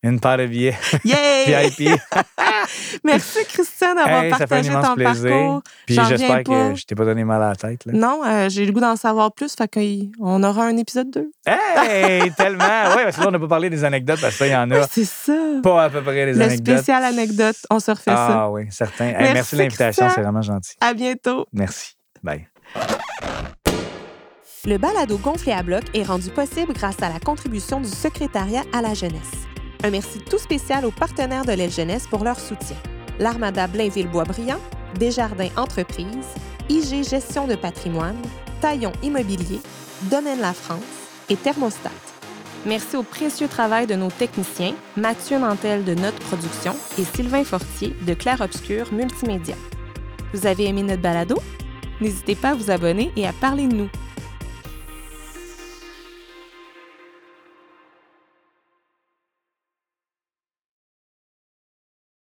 une paire de billets Yay! VIP. Merci, Christian, d'avoir Hey, ça fait un partagé ton plaisir. parcours. Puis J'en j'espère que je t'ai pas donné mal à la tête. Là. Non, euh, j'ai le goût d'en savoir plus, fait qu'on aura un épisode 2. Hey, tellement! Oui, parce que là, on n'a pas parlé des anecdotes parce que ça, il y en a c'est ça. pas à peu près des Le anecdotes. spécial anecdote, on se refait ça. Ah oui, certain. Hey, Merci, merci de l'invitation, c'est vraiment gentil. À bientôt. Merci. Bye. Le balado gonflé à bloc est rendu possible grâce à la contribution du secrétariat à la jeunesse. Un merci tout spécial aux partenaires de l'aile jeunesse pour leur soutien. L'Armada Blainville-Boisbriand, Desjardins Entreprises, IG Gestion de patrimoine, Taillon Immobilier, Domaine La France et Thermostat. Merci au précieux travail de nos techniciens, Mathieu Nantel de Notre Production et Sylvain Fortier de Clair Obscur Multimédia. Vous avez aimé notre balado? N'hésitez pas à vous abonner et à parler de nous.